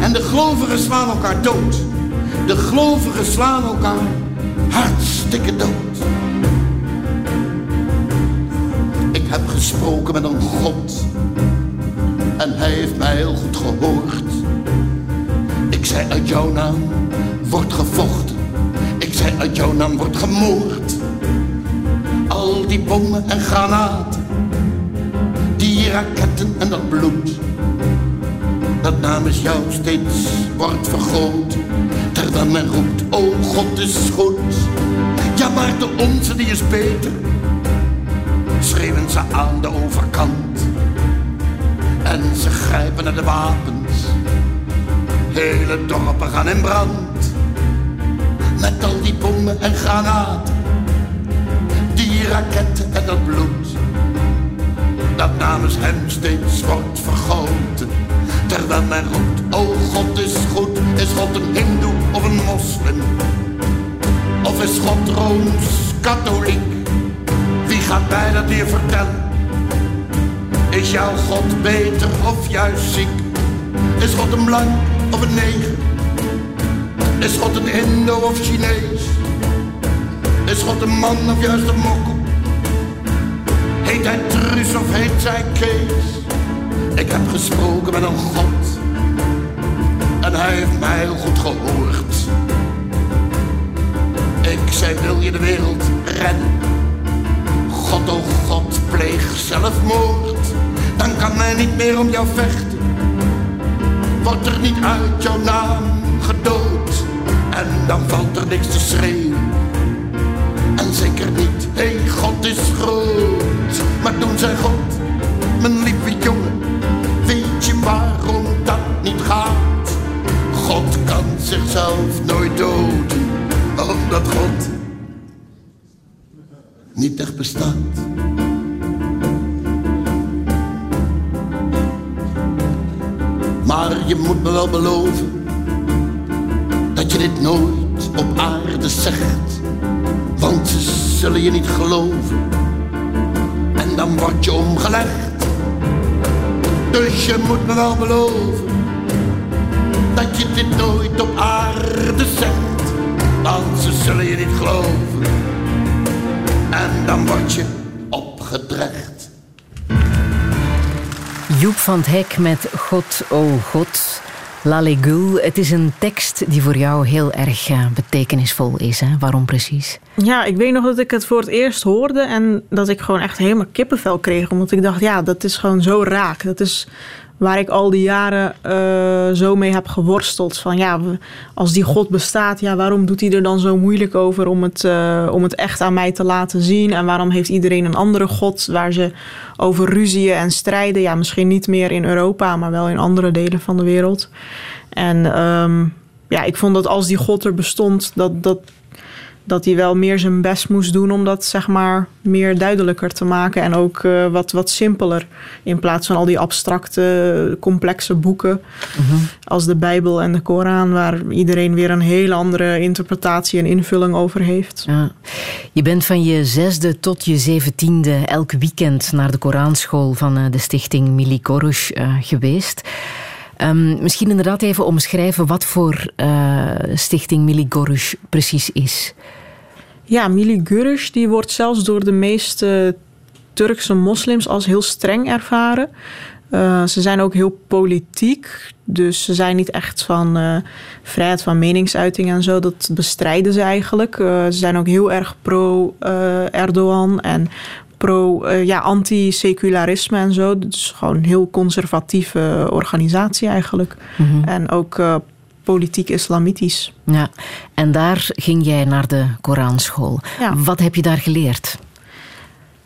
En de gelovigen slaan elkaar dood. De gelovigen slaan elkaar hartstikke dood. Ik heb gesproken met een God. En hij heeft mij heel goed gehoord. Ik zei uit jouw naam wordt gevochten. Ik zei uit jouw naam wordt gemoord. Al die bommen en granaten, raketten en dat bloed. Dat namens jou steeds wordt vergroot. Terwijl men roept, oh God is goed. Ja, maar de onze die is beter. Schreeuwen ze aan de overkant. En ze grijpen naar de wapens. Hele dorpen gaan in brand. Met al die bommen en granaten. Die raketten en dat bloed. Dat namens hem steeds wordt vergoten. Terwijl men roept, oh God is goed. Is God een hindoe of een moslim? Of is God rooms-katholiek? Wie gaat mij dat hier vertellen? Is jouw God beter of juist ziek? Is God een blank of een neger? Is God een Indo of Chinees? Is God een man of juist een mokkel? Heet hij Truus of heet zij Kees? Ik heb gesproken met een God en hij heeft mij heel goed gehoord. Ik zei, wil je de wereld redden? God, oh God, pleeg zelfmoord. Dan kan mij niet meer om jou vechten. Wordt er niet uit jouw naam gedood. En dan valt er niks te schreeuwen. En zeker niet, hé, hey, God is groot. Maar toen zei God, mijn lieve jongen, weet je waarom dat niet gaat? God kan zichzelf nooit doden, omdat God niet echt bestaat. Maar je moet me wel beloven dat je dit nooit op aarde zegt, want ze zullen je niet geloven dan word je omgelegd. Dus je moet me wel beloven dat je dit nooit op aarde zegt, want ze zullen je niet geloven en dan word je opgedrecht. Joep van het Hek met God, oh God. La Legule, het is een tekst die voor jou heel erg uh, betekenisvol is. Hè? Waarom precies? Ja, ik weet nog dat ik het voor het eerst hoorde en dat ik gewoon echt helemaal kippenvel kreeg. Omdat ik dacht, ja, dat is gewoon zo raak. Dat is waar ik al die jaren uh, zo mee heb geworsteld. Van ja, als die God bestaat, ja, waarom doet hij er dan zo moeilijk over om het, uh, om het echt aan mij te laten zien? En waarom heeft iedereen een andere God waar ze over ruzieën en strijden? Ja, misschien niet meer in Europa, maar wel in andere delen van de wereld. En um, ja, ik vond dat als die God er bestond, dat, dat, dat hij wel meer zijn best moest doen om dat zeg maar meer duidelijker te maken en ook uh, wat, wat simpeler in plaats van al die abstracte, complexe boeken mm-hmm. als de Bijbel en de Koran, waar iedereen weer een hele andere interpretatie en invulling over heeft. Ja. Je bent van je zesde tot je zeventiende elk weekend naar de Koranschool van uh, de stichting Mili Korush uh, geweest. Um, misschien inderdaad even omschrijven wat voor uh, stichting Mili Gorush precies is. Ja, Mili Gorush die wordt zelfs door de meeste Turkse moslims als heel streng ervaren. Uh, ze zijn ook heel politiek, dus ze zijn niet echt van uh, vrijheid van meningsuiting en zo. Dat bestrijden ze eigenlijk. Ze zijn ook heel erg pro-Erdogan en pro, uh, ja, anti-secularisme en zo. Dus gewoon een heel conservatieve organisatie eigenlijk. Mm-hmm. En ook uh, politiek islamitisch. Ja, en daar ging jij naar de Koranschool. Ja. Wat heb je daar geleerd?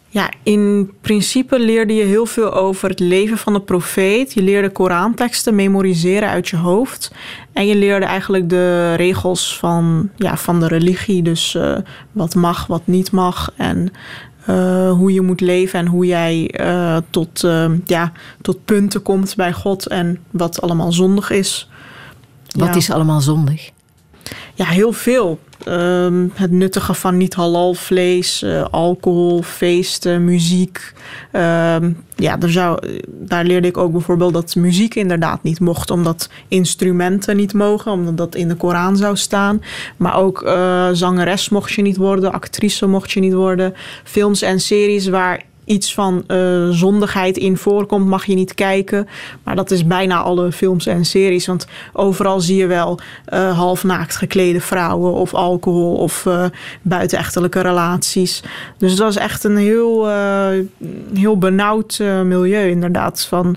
Ja, in principe leerde je heel veel over het leven van de profeet. Je leerde Koranteksten memoriseren uit je hoofd. En je leerde eigenlijk de regels van, ja, van de religie. Dus uh, wat mag, wat niet mag. En uh, hoe je moet leven en hoe jij uh, tot, uh, ja, tot punten komt bij God en wat allemaal zondig is. Wat ja. is allemaal zondig? Ja, heel veel. Um, het nuttigen van niet halal vlees, uh, alcohol, feesten, muziek. Um, ja, daar, zou, daar leerde ik ook bijvoorbeeld dat muziek inderdaad niet mocht, omdat instrumenten niet mogen, omdat dat in de Koran zou staan. Maar ook uh, zangeres mocht je niet worden, actrice mocht je niet worden. Films en series waar iets van uh, zondigheid in voorkomt, mag je niet kijken. Maar dat is bijna alle films en series. Want overal zie je wel uh, halfnaakt geklede vrouwen of alcohol of uh, buitenechtelijke relaties. Dus het was echt een heel, heel benauwd milieu, inderdaad. Van,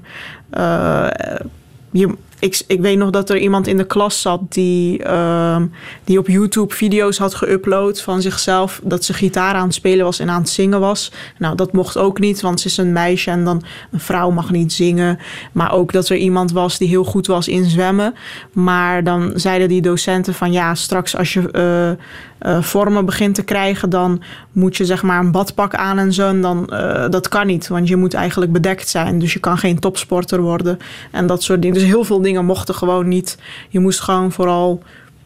je, ik, ik weet nog dat er iemand in de klas zat die, uh, die op YouTube video's had geüpload van zichzelf. Dat ze gitaar aan het spelen was en aan het zingen was. Nou, dat mocht ook niet, want ze is een meisje en dan een vrouw mag niet zingen. Maar ook dat er iemand was die heel goed was in zwemmen. Maar dan zeiden die docenten van ja, straks als je uh, uh, vormen begint te krijgen, dan moet je zeg maar een badpak aan en zo. En dan, uh, dat kan niet, want je moet eigenlijk bedekt zijn. Dus je kan geen topsporter worden en dat soort dingen. Dus heel veel dingen mochten gewoon niet. Je moest gewoon vooral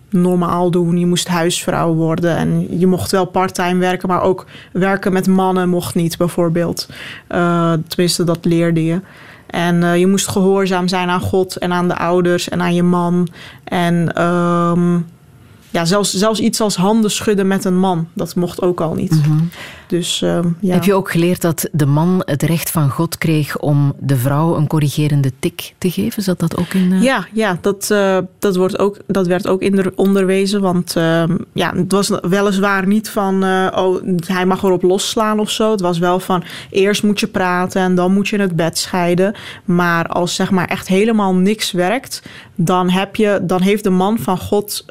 normaal doen. Je moest huisvrouw worden en je mocht wel parttime werken, maar ook werken met mannen mocht niet, bijvoorbeeld. Uh, tenminste, dat leerde je. En je moest gehoorzaam zijn aan God en aan de ouders en aan je man. En um, ja, zelfs, zelfs iets als handen schudden met een man, dat mocht ook al niet. Mm -hmm. Dus, uh, ja. Heb je ook geleerd dat de man het recht van God kreeg om de vrouw een corrigerende tik te geven? Zat dat ook in? Uh... Ja, ja dat, uh, dat, wordt ook, dat werd ook in de onderwezen. Want ehm, ja, het was weliswaar niet van, oh, hij mag erop losslaan of zo. Het was wel van, eerst moet je praten en dan moet je het bed scheiden. Maar als zeg maar echt helemaal niks werkt, dan, heb je, dan heeft de man van God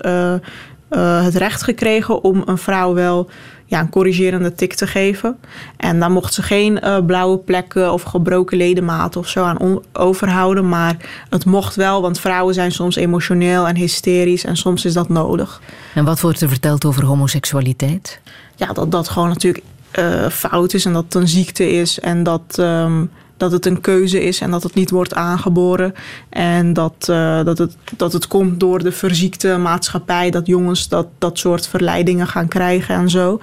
uh, het recht gekregen om een vrouw wel ja, een corrigerende tik te geven. En dan mocht ze geen uh, blauwe plekken of gebroken ledematen of zo aan overhouden. Maar het mocht wel, want vrouwen zijn soms emotioneel en hysterisch en soms is dat nodig. En wat wordt er verteld over homoseksualiteit? Ja, dat dat gewoon natuurlijk uh, fout is en dat het een ziekte is en dat. Um, dat het een keuze is en dat het niet wordt aangeboren. En dat, uh, dat, het, dat het komt door de verziekte maatschappij, dat jongens dat, dat soort verleidingen gaan krijgen en zo.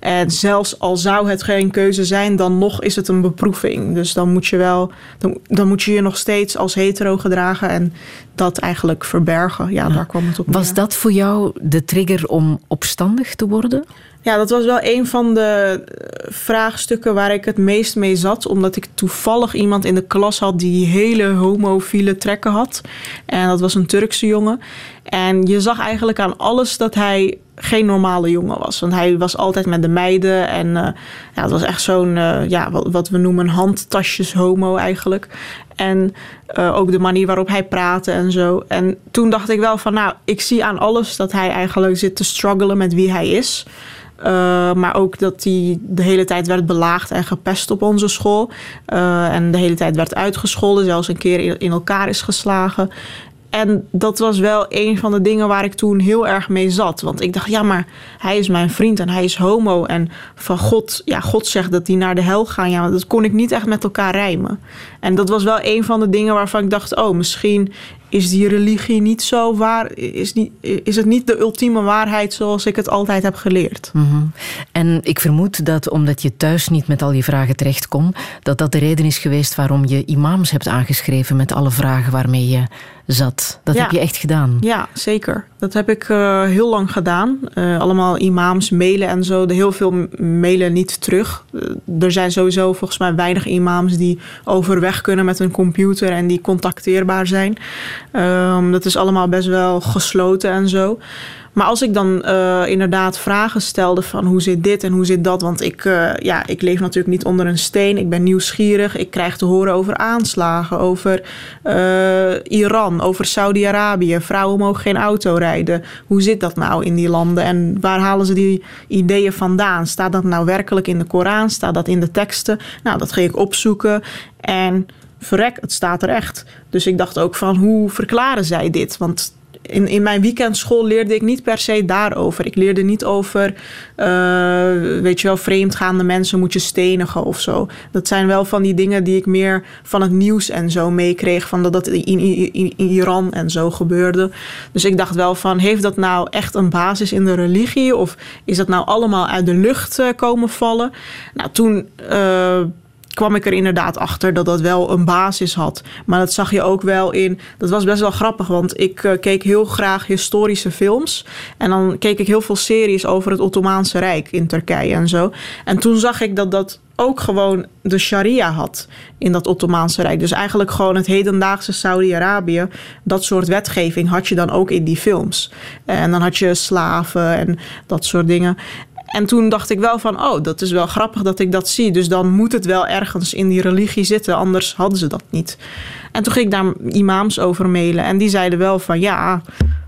En zelfs al zou het geen keuze zijn, dan nog is het een beproeving. Dus dan moet je wel, dan, dan moet je je nog steeds als hetero gedragen en dat eigenlijk verbergen. Ja, ja. daar kwam het op. Was dat voor jou de trigger om opstandig te worden? Ja, dat was wel een van de vraagstukken waar ik het meest mee zat. Omdat ik toevallig iemand in de klas had die hele homofiele trekken had. En dat was een Turkse jongen. En je zag eigenlijk aan alles dat hij geen normale jongen was. Want hij was altijd met de meiden. En uh, ja, het was echt zo'n, uh, ja, wat, wat, we noemen handtasjes homo eigenlijk. En ook de manier waarop hij praatte en zo. En toen dacht ik wel van, nou, ik zie aan alles dat hij eigenlijk zit te struggelen met wie hij is. Uh, maar ook dat hij de hele tijd werd belaagd en gepest op onze school. Uh, en de hele tijd werd uitgescholden, zelfs een keer in elkaar is geslagen. En dat was wel een van de dingen waar ik toen heel erg mee zat. Want ik dacht, ja, maar hij is mijn vriend en hij is homo. En van God, ja, God zegt dat hij naar de hel gaat. Ja, dat kon ik niet echt met elkaar rijmen. En dat was wel een van de dingen waarvan ik dacht, oh, misschien is die religie niet zo waar? Is, niet, is het niet de ultieme waarheid zoals ik het altijd heb geleerd? Mm -hmm. En ik vermoed dat omdat je thuis niet met al je vragen terecht kon, dat dat de reden is geweest waarom je imams hebt aangeschreven met alle vragen waarmee je zat. Dat ja. heb je echt gedaan. Ja, zeker. Dat heb ik uh, heel lang gedaan. Uh, allemaal imams mailen en zo. De heel veel mailen niet terug. Uh, er zijn sowieso volgens mij weinig imams die overweg kunnen met een computer en die contacteerbaar zijn. Um, dat is allemaal best wel gesloten en zo. Maar als ik dan uh, inderdaad vragen stelde van hoe zit dit en hoe zit dat, want ik, uh, ja, ik leef natuurlijk niet onder een steen, ik ben nieuwsgierig, ik krijg te horen over aanslagen, over uh, Iran, over Saudi-Arabië, vrouwen mogen geen auto rijden. Hoe zit dat nou in die landen en waar halen ze die ideeën vandaan? Staat dat nou werkelijk in de Koran? Staat dat in de teksten? Nou, dat ging ik opzoeken en verrek, het staat er echt. Dus ik dacht ook van hoe verklaren zij dit? Want in, in mijn weekendschool leerde ik niet per se daarover. Ik leerde niet over, uh, weet je wel, vreemdgaande mensen moet je stenigen of zo. Dat zijn wel van die dingen die ik meer van het nieuws en zo meekreeg. Van dat dat in, Iran en zo gebeurde. Dus ik dacht wel van, heeft dat nou echt een basis in de religie? Of is dat nou allemaal uit de lucht uh, komen vallen? Nou, toen... Uh, kwam ik er inderdaad achter dat dat wel een basis had. Maar dat zag je ook wel in. Dat was best wel grappig, want ik uh, keek heel graag historische films. En dan keek ik heel veel series over het Ottomaanse Rijk in Turkije en zo. En toen zag ik dat dat ook gewoon de sharia had in dat Ottomaanse Rijk. Dus eigenlijk gewoon het hedendaagse Saudi-Arabië. Dat soort wetgeving had je dan ook in die films. En dan had je slaven en dat soort dingen. En toen dacht ik wel van, oh, dat is wel grappig dat ik dat zie. Dus dan moet het wel ergens in die religie zitten, anders hadden ze dat niet. En toen ging ik daar imams over mailen. En die zeiden wel van, ja,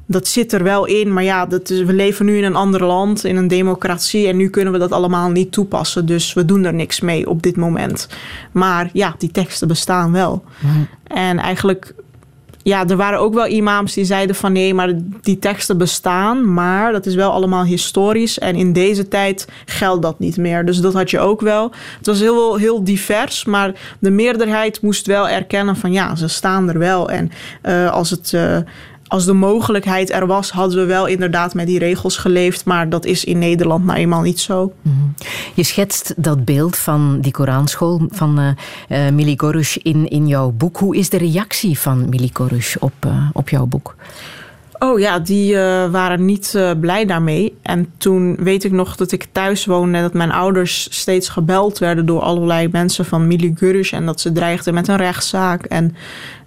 dat zit er wel in. Maar ja, dat is, we leven nu in een ander land, in een democratie. En nu kunnen we dat allemaal niet toepassen. Dus we doen er niks mee op dit moment. Maar ja, die teksten bestaan wel. En eigenlijk ja, er waren ook wel imams die zeiden van nee, maar die teksten bestaan, maar dat is wel allemaal historisch en in deze tijd geldt dat niet meer. Dus dat had je ook wel. Het was heel, heel divers, maar de meerderheid moest wel erkennen van ja, ze staan er wel. En uh, als het. Uh, als de mogelijkheid er was, hadden we wel inderdaad met die regels geleefd. Maar dat is in Nederland nou eenmaal niet zo. Mm Je schetst dat beeld van die Koranschool van uh, uh, Mili Gorush in, in jouw boek. Hoe is de reactie van Mili Gorush op, uh, op jouw boek? Oh ja, die waren niet blij daarmee. En toen weet ik nog dat ik thuis woonde en dat mijn ouders steeds gebeld werden door allerlei mensen van Mili Gorush. En dat ze dreigden met een rechtszaak. En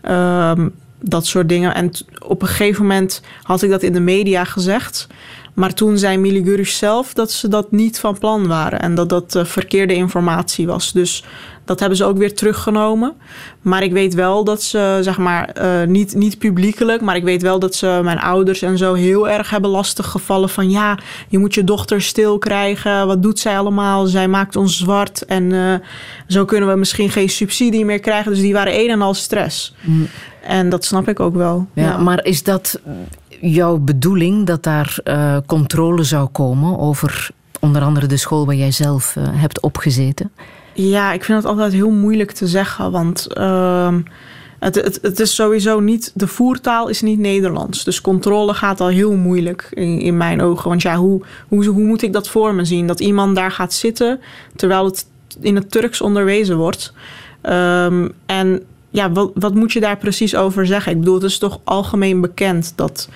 ehm, dat soort dingen. En op een gegeven moment had ik dat in de media gezegd. Maar toen zei Miligurus zelf dat ze dat niet van plan waren. En dat dat uh, verkeerde informatie was. Dus dat hebben ze ook weer teruggenomen. Maar ik weet wel dat ze, zeg maar, uh, niet, niet publiekelijk, maar ik weet wel dat ze mijn ouders en zo heel erg hebben lastiggevallen van ja, je moet je dochter stil krijgen. Wat doet zij allemaal? Zij maakt ons zwart en uh, zo kunnen we misschien geen subsidie meer krijgen. Dus die waren een en al stress. Mm. En dat snap ik ook wel. Ja, ja. Maar is dat jouw bedoeling dat daar uh, controle zou komen over onder andere de school waar jij zelf uh, hebt opgezeten? Ja, ik vind het altijd heel moeilijk te zeggen, want uh, het, het, het, is sowieso niet, de voertaal is niet Nederlands. Dus controle gaat al heel moeilijk in, in mijn ogen. Want ja, hoe, hoe, hoe moet ik dat voor me zien? Dat iemand daar gaat zitten terwijl het in het Turks onderwezen wordt. Um, en ja, wat, wat moet je daar precies over zeggen? Ik bedoel, het is toch algemeen bekend dat,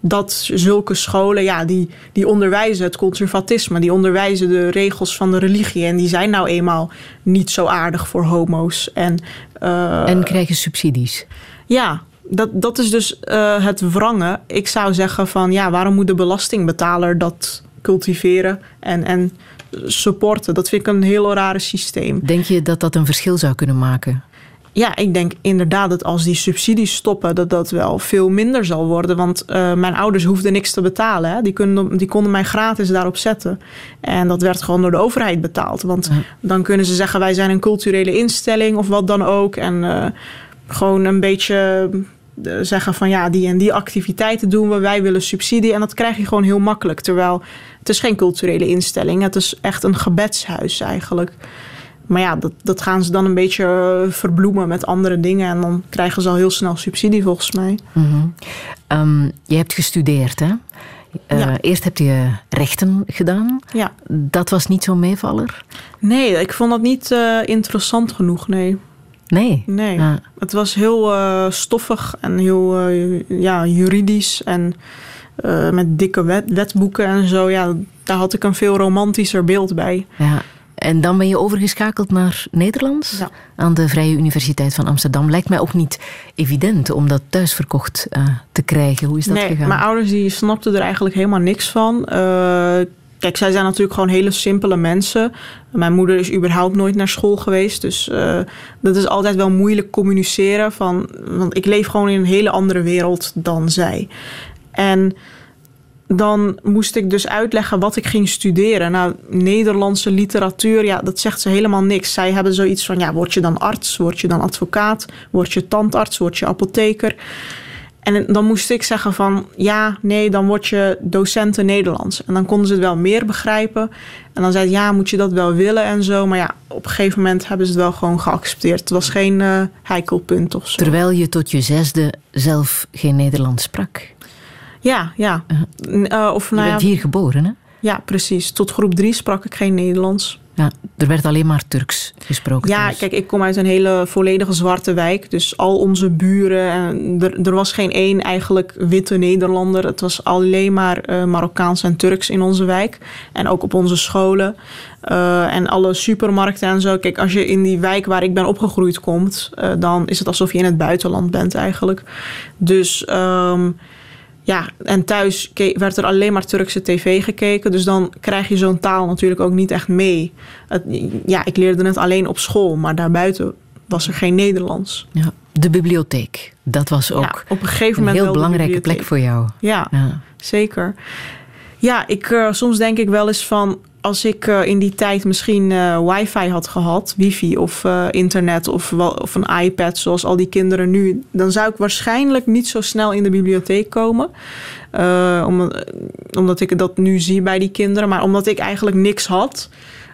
dat zulke scholen, ja, die, die onderwijzen het conservatisme, die onderwijzen de regels van de religie. En die zijn nou eenmaal niet zo aardig voor homo's. En, uh, en krijgen subsidies. Ja, dat, dat is dus uh, het wrangen. Ik zou zeggen van ja, waarom moet de belastingbetaler dat cultiveren en, en supporten? Dat vind ik een heel rare systeem. Denk je dat dat een verschil zou kunnen maken? Ja, ik denk inderdaad dat als die subsidies stoppen, dat dat wel veel minder zal worden. Want uh, mijn ouders hoefden niks te betalen. Hè. Die, konden, die konden mij gratis daarop zetten. En dat werd gewoon door de overheid betaald. Want ja. dan kunnen ze zeggen, wij zijn een culturele instelling of wat dan ook. En uh, gewoon een beetje uh, zeggen van ja, die en die activiteiten doen we. Wij willen subsidie. En dat krijg je gewoon heel makkelijk. Terwijl het is geen culturele instelling. Het is echt een gebedshuis eigenlijk. Maar ja, dat, dat gaan ze dan een beetje eh, verbloemen met andere dingen. En dan krijgen ze al heel snel subsidie volgens mij. Mm -hmm. um, je hebt gestudeerd, hè? Uh, ja. Eerst heb je rechten gedaan. Ja. Dat was niet zo'n meevaller? Nee, ik vond dat niet uh, interessant genoeg, nee. Nee? Nee. Het was heel uh, stoffig en heel ja, juridisch. En met dikke wet, wetboeken en zo. Ja, daar had ik een veel romantischer beeld bij. Ja. En dan ben je overgeschakeld naar Nederlands ja. aan de Vrije Universiteit van Amsterdam. Lijkt mij ook niet evident om dat thuis verkocht uh, te krijgen. Hoe is dat nee, gegaan? Mijn ouders die snapten er eigenlijk helemaal niks van. Uh, kijk, zij zijn natuurlijk gewoon hele simpele mensen. Mijn moeder is überhaupt nooit naar school geweest. Dus uh, dat is altijd wel moeilijk communiceren. Van, want ik leef gewoon in een hele andere wereld dan zij. En dan moest ik dus uitleggen wat ik ging studeren. Nou, Nederlandse literatuur, ja, dat zegt ze helemaal niks. Zij hebben zoiets van, ja, word je dan arts, word je dan advocaat, word je tandarts, word je apotheker. En dan moest ik zeggen van, ja, nee, dan word je docent Nederlands. En dan konden ze het wel meer begrijpen. En dan zei het, ja, moet je dat wel willen en zo. Maar ja, op een gegeven moment hebben ze het wel gewoon geaccepteerd. Het was geen uh, heikelpunt of zo. Terwijl je tot je zesde zelf geen Nederlands sprak. Ja, ja. Uh, of, je nou bent ja, hier geboren, hè? Ja, precies. Tot groep drie sprak ik geen Nederlands. Ja, er werd alleen maar Turks gesproken. Ja, thuis. kijk, ik kom uit een hele volledige zwarte wijk. Dus al onze buren. En er, er was geen één eigenlijk witte Nederlander. Het was alleen maar eh, Marokkaans en Turks in onze wijk. En ook op onze scholen. Eh, en alle supermarkten en zo. Kijk, als je in die wijk waar ik ben opgegroeid komt, eh, dan is het alsof je in het buitenland bent eigenlijk. Dus ehm, ja, en thuis werd er alleen maar Turkse tv gekeken. Dus dan krijg je zo'n taal natuurlijk ook niet echt mee. Het, ja, ik leerde het alleen op school, maar daarbuiten was er geen Nederlands. Ja, de bibliotheek, dat was ook ja, op een gegeven een moment heel wel de belangrijke plek voor jou. Ja, Ja. zeker. Ja, ik, eh, soms denk ik wel eens van... als ik eh, in die tijd misschien eh, wifi had gehad... wifi of eh, internet of, of een iPad... zoals al die kinderen nu... dan zou ik waarschijnlijk niet zo snel in de bibliotheek komen. Omdat, ik dat nu zie bij die kinderen. Maar omdat ik eigenlijk niks had...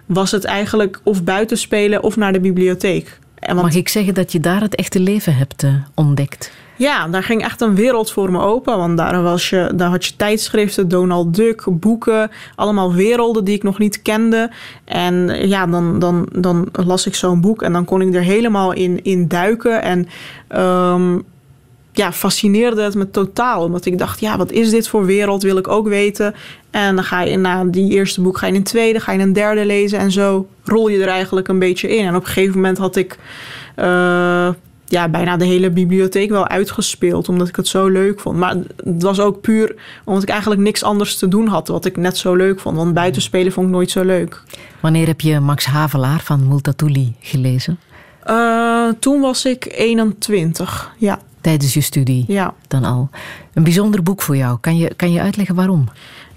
was het eigenlijk of buiten spelen of naar de bibliotheek. En Mag ik zeggen dat je daar het echte leven hebt ontdekt? Ja, daar ging echt een wereld voor me open. Want daar, was je, daar had je tijdschriften, Donald Duck, boeken. Allemaal werelden die ik nog niet kende. En ja, dan, dan, dan las ik zo'n boek en dan kon ik er helemaal in, in duiken. En ehm, ja, fascineerde het me totaal. Omdat ik dacht, ja, wat is dit voor wereld? Wil ik ook weten. En dan ga je na die eerste boek ga je een tweede, ga je een derde lezen. En zo rol je er eigenlijk een beetje in. En op een gegeven moment had ik... eh, ja, bijna de hele bibliotheek wel uitgespeeld. Omdat ik het zo leuk vond. Maar het was ook puur omdat ik eigenlijk niks anders te doen had. Wat ik net zo leuk vond. Want buitenspelen vond ik nooit zo leuk. Wanneer heb je Max Havelaar van Multatuli gelezen? Eh, toen was ik 21. Ja, Tijdens je studie ja. dan al. Een bijzonder boek voor jou. Kan je, kan je uitleggen waarom?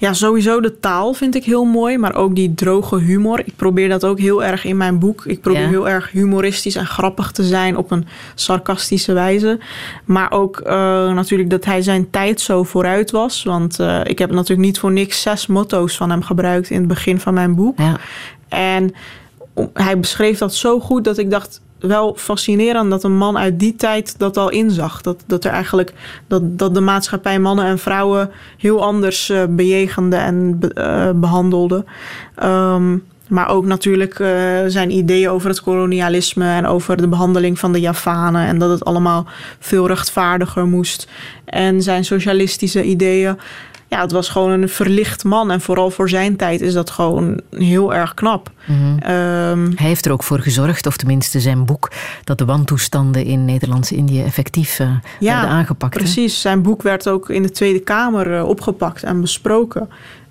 Ja, sowieso de taal vind ik heel mooi, maar ook die droge humor. Ik probeer dat ook heel erg in mijn boek. Ik probeer Ja. heel erg humoristisch en grappig te zijn op een sarcastische wijze. Maar ook eh, natuurlijk dat hij zijn tijd zo vooruit was. Want eh, ik heb natuurlijk niet voor niks zes motto's van hem gebruikt in het begin van mijn boek. Ja, En hij beschreef dat zo goed dat ik dacht wel fascinerend dat een man uit die tijd dat al inzag. Dat, dat er eigenlijk dat, dat de maatschappij mannen en vrouwen heel anders eh, bejegende en eh, behandelde. Ehm, maar ook natuurlijk eh, zijn ideeën over het kolonialisme en over de behandeling van de Javanen. En dat het allemaal veel rechtvaardiger moest. En zijn socialistische ideeën. Ja, het was gewoon een verlicht man. En vooral voor zijn tijd is dat gewoon heel erg knap. mhm. Ehm, Hij heeft er ook voor gezorgd, of tenminste zijn boek, dat de wantoestanden in Nederlands-Indië effectief eh, werden aangepakt. hè? Precies, zijn boek werd ook in de Tweede Kamer eh, opgepakt en besproken.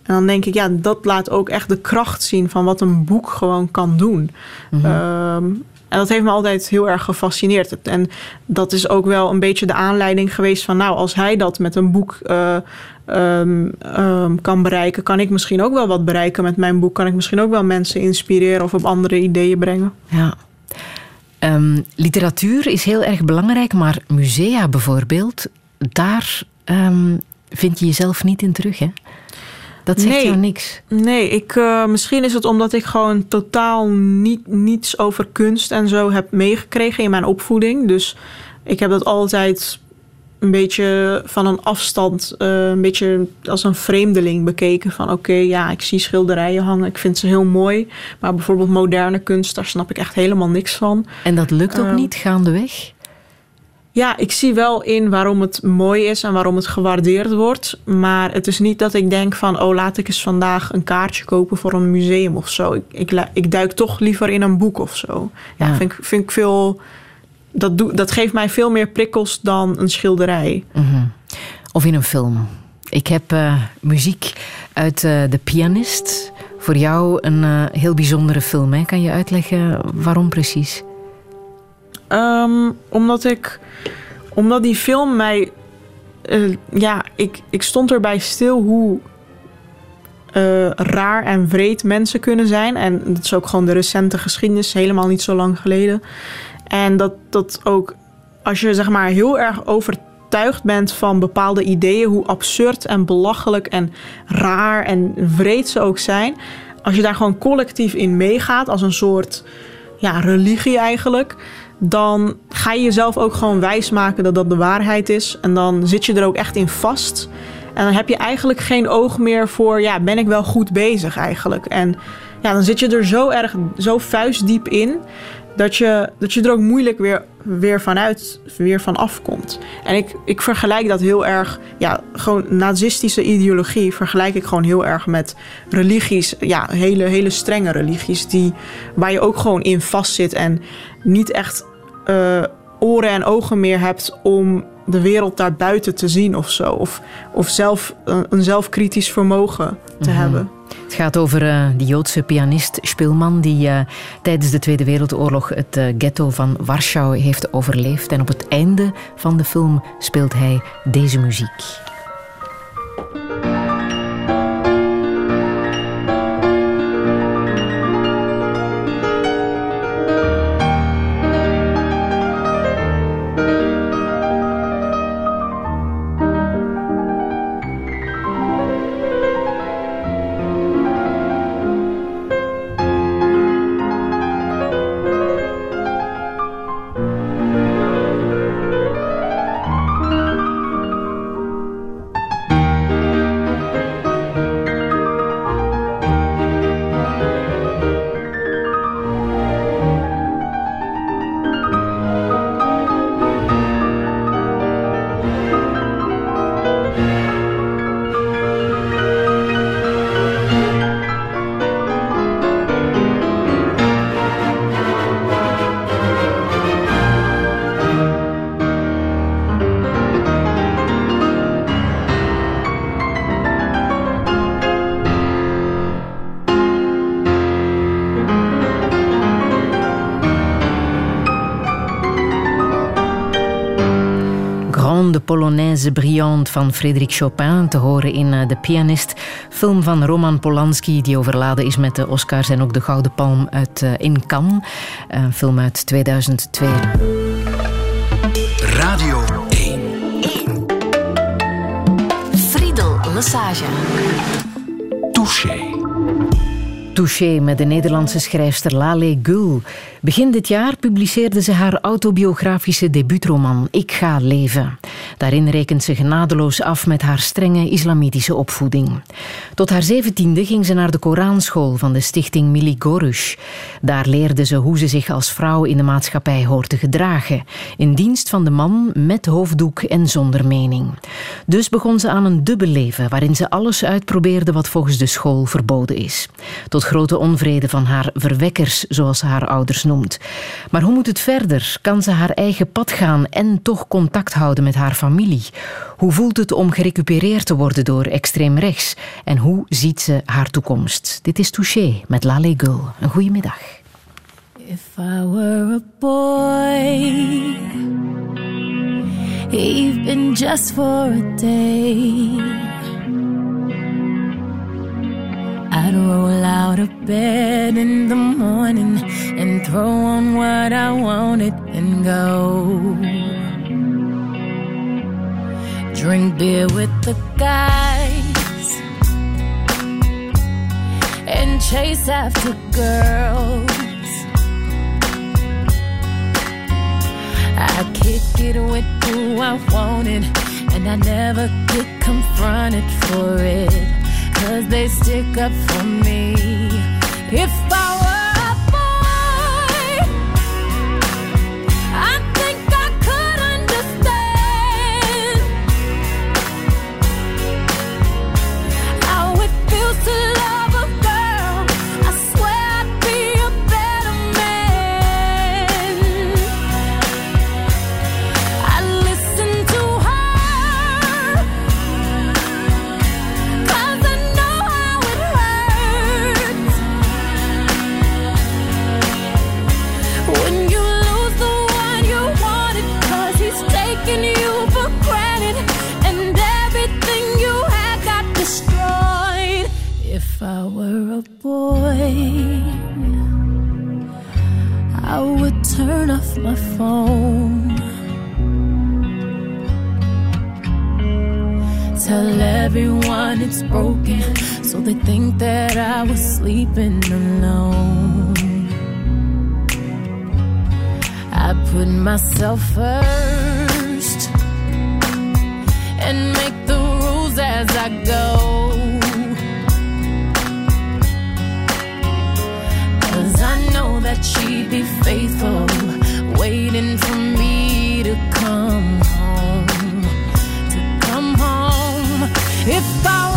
En dan denk ik, ja, dat laat ook echt de kracht zien van wat een boek gewoon kan doen. Ehm, en dat heeft me altijd heel erg gefascineerd. En dat is ook wel een beetje de aanleiding geweest van, nou, als hij dat met een boek eh, ehm, ehm, kan bereiken, kan ik misschien ook wel wat bereiken met mijn boek. Kan ik misschien ook wel mensen inspireren of op andere ideeën brengen. Ja. Ehm, literatuur is heel erg belangrijk, maar musea bijvoorbeeld, daar vind je jezelf niet in terug, hè? Dat zegt Nee. jou niks. Nee, ik, eh, misschien is het omdat ik gewoon totaal niet, niets over kunst en zo heb meegekregen in mijn opvoeding. Dus ik heb dat altijd een beetje van een afstand, eh, een beetje als een vreemdeling bekeken. Van oké, ja, ik zie schilderijen hangen, ik vind ze heel mooi. Maar bijvoorbeeld moderne kunst, daar snap ik echt helemaal niks van. En dat lukt ook Ehm, niet gaandeweg? Ja, ik zie wel in waarom het mooi is en waarom het gewaardeerd wordt. Maar het is niet dat ik denk van, oh, laat ik eens vandaag een kaartje kopen voor een museum of zo. Ik, ik, duik toch liever in een boek of zo. Ja, Ja. Vind, ik, vind ik veel. Dat, doe, dat geeft mij veel meer prikkels dan een schilderij. Mhm. Of in een film. Ik heb eh, muziek uit eh The Pianist. Voor jou een eh, heel bijzondere film. Hè? Kan je uitleggen waarom precies? Ehm, omdat ik. Omdat die film mij. eh, ja, ik, ik stond erbij stil hoe. eh, raar en vreed mensen kunnen zijn. En dat is ook gewoon de recente geschiedenis, helemaal niet zo lang geleden. En dat, dat ook als je zeg maar heel erg overtuigd bent van bepaalde ideeën, hoe absurd en belachelijk en raar en vreed ze ook zijn. Als je daar gewoon collectief in meegaat, als een soort ja, religie eigenlijk, dan ga je jezelf ook gewoon wijsmaken dat dat de waarheid is. En dan zit je er ook echt in vast. En dan heb je eigenlijk geen oog meer voor, ja, ben ik wel goed bezig eigenlijk? En ja, dan zit je er zo erg, zo vuistdiep in, dat je, dat je er ook moeilijk weer, weer vanuit, weer van afkomt. En ik, ik vergelijk dat heel erg, ja, gewoon nazistische ideologie vergelijk ik gewoon heel erg met religies, ja, hele, hele strenge religies, die, waar je ook gewoon in vastzit en niet echt uh, oren en ogen meer hebt om de wereld daarbuiten te zien of zo. Of, of zelf een zelfkritisch vermogen te mhm. hebben. Het gaat over uh, die Joodse pianist Spilman die uh, tijdens de Tweede Wereldoorlog het uh, ghetto van Warschau heeft overleefd. En op het einde van de film speelt hij deze muziek. Polonaise Brillante van Frédéric Chopin te horen in uh, De Pianist. Film van Roman Polanski die overladen is met de Oscars en ook de Gouden Palm uit, uh, in Cannes. Een film uit 2002. Radio 1. 1. Friedel Lassage. Touché. Touché met de Nederlandse schrijfster Lale Gül. Begin dit jaar publiceerde ze haar autobiografische debuutroman Ik ga leven. Daarin rekent ze genadeloos af met haar strenge islamitische opvoeding. Tot haar zeventiende ging ze naar de Koranschool van de stichting Mili Gorush. Daar leerde ze hoe ze zich als vrouw in de maatschappij hoort te gedragen. In dienst van de man, met hoofddoek en zonder mening. Dus begon ze aan een dubbel leven waarin ze alles uitprobeerde wat volgens de school verboden is. Tot grote onvrede van haar verwekkers, zoals ze haar ouders noemt. Maar hoe moet het verder? Kan ze haar eigen pad gaan en toch contact houden met haar familie? Hoe voelt het om gerecupereerd te worden door extreem rechts? En hoe ziet ze haar toekomst? Dit is Touché met Lale Gul. Een goede middag. If I were a boy, even just for a day. I'd roll out of bed in the morning and throw on what I wanted and go. Drink beer with the guys and chase after girls. I kick it with who I wanted, and I never get confronted for it. Cause they stick up for me. If I turn off my phone. Tell everyone it's broken, so they think that I was sleeping alone. I put myself first and make the rules as I go. She'd be faithful, waiting for me to come home. To come home. If I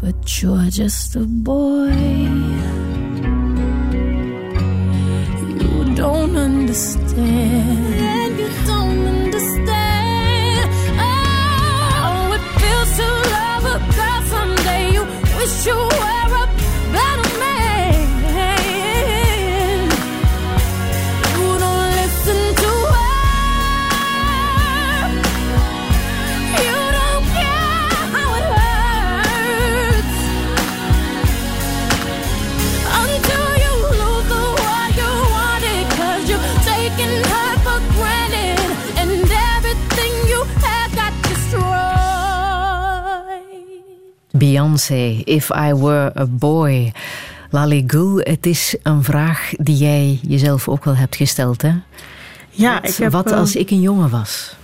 But you're just a boy. You don't understand. You don't understand. Oh, it feels to love a girl someday. You wish you Beyoncé, If I Were a Boy. Lali Gul, het is een vraag die jij jezelf ook wel hebt gesteld, hè? Ja, wat, ik heb, wat eh, als ik een jongen was?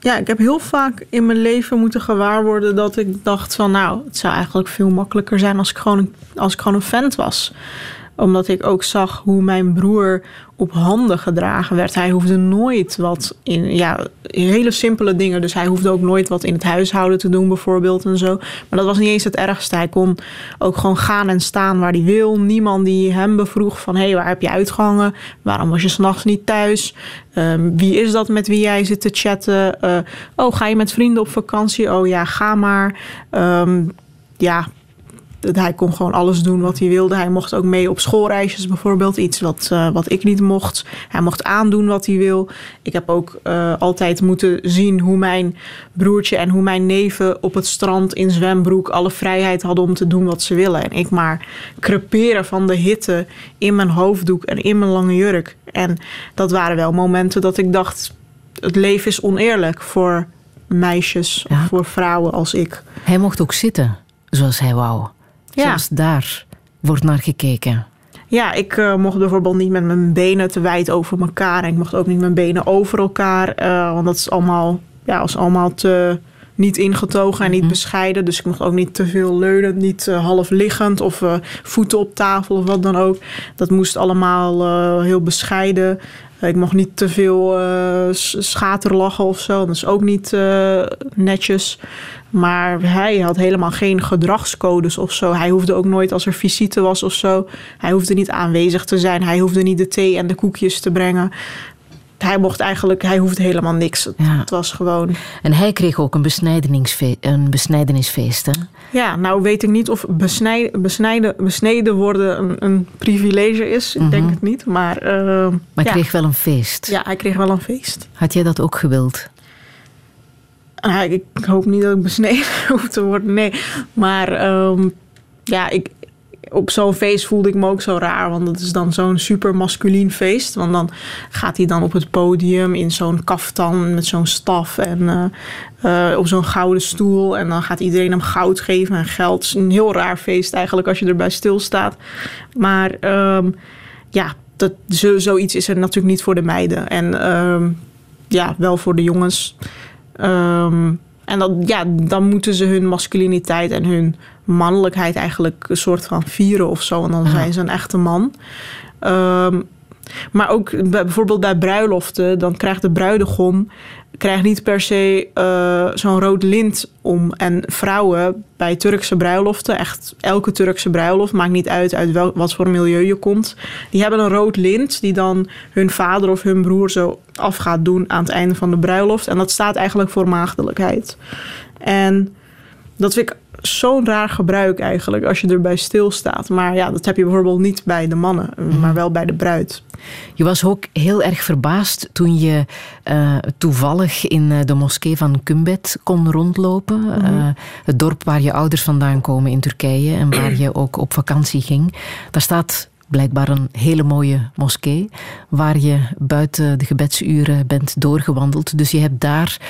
Ja, ik heb heel vaak in mijn leven moeten gewaarworden dat ik dacht van nou, het zou eigenlijk veel makkelijker zijn als ik gewoon een, als ik gewoon een vent was. Omdat ik ook zag hoe mijn broer op handen gedragen werd. Hij hoefde nooit wat in, ja, hele simpele dingen. Dus hij hoefde ook nooit wat in het huishouden te doen, bijvoorbeeld en zo. Maar dat was niet eens het ergste. Hij kon ook gewoon gaan en staan waar hij wil. Niemand die hem bevroeg van, hé, hey, waar heb je uitgehangen? Waarom was je s'nachts niet thuis? Ehm, wie is dat met wie jij zit te chatten? Eh, oh, ga je met vrienden op vakantie? Oh ja, ga maar. Ehm, ja, hij kon gewoon alles doen wat hij wilde. Hij mocht ook mee op schoolreisjes bijvoorbeeld. Iets wat, eh, wat ik niet mocht. Hij mocht aandoen wat hij wil. Ik heb ook eh, altijd moeten zien hoe mijn broertje en hoe mijn neven op het strand in zwembroek alle vrijheid hadden om te doen wat ze willen. En ik maar creperen van de hitte in mijn hoofddoek en in mijn lange jurk. En dat waren wel momenten dat ik dacht: het leven is oneerlijk voor meisjes Ja. of voor vrouwen als ik. Hij mocht ook zitten zoals hij wou. Ja. Zelfs daar wordt naar gekeken. Ja, ik eh, mocht bijvoorbeeld niet met mijn benen te wijd over elkaar. En ik mocht ook niet mijn benen over elkaar. eh, want dat is allemaal, ja, was allemaal te niet ingetogen en niet bescheiden. Dus ik mocht ook niet te veel leunen. Niet eh, half liggend of voeten op tafel of wat dan ook. Dat moest allemaal heel bescheiden. Ik mocht niet te veel eh, schaterlachen of zo. Dat is ook niet eh, netjes. Maar hij had helemaal geen gedragscodes of zo. Hij hoefde ook nooit als er visite was of zo. Hij hoefde niet aanwezig te zijn. Hij hoefde niet de thee en de koekjes te brengen. Hij mocht eigenlijk, hij hoefde helemaal niks. Het, Ja. was gewoon. En hij kreeg ook een, besnijdenisfe- een besnijdenisfeest. Hè? Ja, nou weet ik niet of besnijden, besnijden, besneden worden een, een privilege is. Ik denk het niet. Maar, eh, Maar hij ja. kreeg wel een feest. ja, hij kreeg wel een feest. Had jij dat ook gewild? Ah, ik, ik hoop niet dat ik besneden hoef te worden, nee. Maar ehm, ja, ik, op zo'n feest voelde ik me ook zo raar. Want dat is dan zo'n super masculien feest. Want dan gaat hij dan op het podium in zo'n kaftan met zo'n staf en eh, eh, op zo'n gouden stoel. En dan gaat iedereen hem goud geven en geld. Het is een heel raar feest eigenlijk als je erbij stilstaat. Maar ehm, ja, dat, zo, zoiets is er natuurlijk niet voor de meiden. En ehm, ja, wel voor de jongens. Ehm, en dat, ja, dan moeten ze hun masculiniteit en hun mannelijkheid eigenlijk een soort van vieren of zo. En dan zijn ze een echte man. Maar ook bij- bijvoorbeeld bij bruiloften, dan krijgt de bruidegom krijgt niet per se eh, zo'n rood lint om. En vrouwen bij Turkse bruiloften, echt elke Turkse bruiloft, maakt niet uit uit wat voor milieu je komt. Die hebben een rood lint die dan hun vader of hun broer zo af gaat doen aan het einde van de bruiloft. En dat staat eigenlijk voor maagdelijkheid. En dat vind ik zo'n raar gebruik eigenlijk als je erbij stilstaat. Maar ja, dat heb je bijvoorbeeld niet bij de mannen, maar wel bij de bruid. Je was ook heel erg verbaasd toen je eh, toevallig in eh, de moskee van Kumbet kon rondlopen. Eh, het dorp waar je ouders vandaan komen in Turkije en waar je ook op vakantie ging. Daar staat blijkbaar een hele mooie moskee waar je buiten de gebedsuren bent doorgewandeld. Dus je hebt daar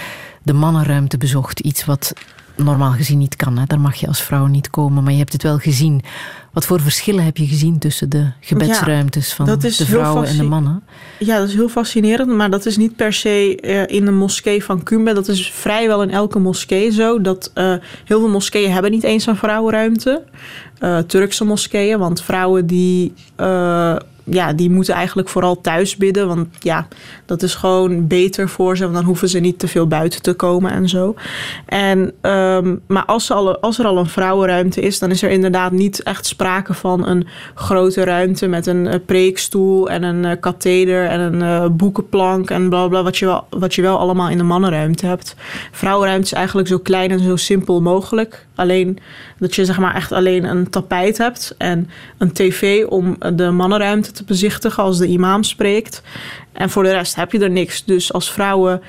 de mannenruimte bezocht. Iets wat normaal gezien niet kan. Hè. Daar mag je als vrouw niet komen, maar je hebt het wel gezien. Wat voor verschillen heb je gezien tussen de gebedsruimtes van de vrouwen en de mannen? Ja, dat is heel fascinerend, maar dat is niet per se eh, in de moskee van Kumbet. Dat is vrijwel in elke moskee zo. Dat eh, heel veel moskeeën hebben niet eens een vrouwenruimte. Eh, Turkse moskeeën, want vrouwen die, ja, die moeten eigenlijk vooral thuis bidden. Want ja, dat is gewoon beter voor ze, want dan hoeven ze niet te veel buiten te komen en zo. En, ehm, maar als, als er al een vrouwenruimte is, dan is er inderdaad niet echt sprake van een grote ruimte met een eh, preekstoel en een eh, katheder en een eh, boekenplank en bla bla, wat je, wel, wat je wel allemaal in de mannenruimte hebt. Vrouwenruimte is eigenlijk zo klein en zo simpel mogelijk. Alleen dat je zeg maar echt alleen een tapijt hebt en een tv om de mannenruimte te bezichtigen als de imam spreekt. En voor de rest heb je er niks. Dus als vrouwen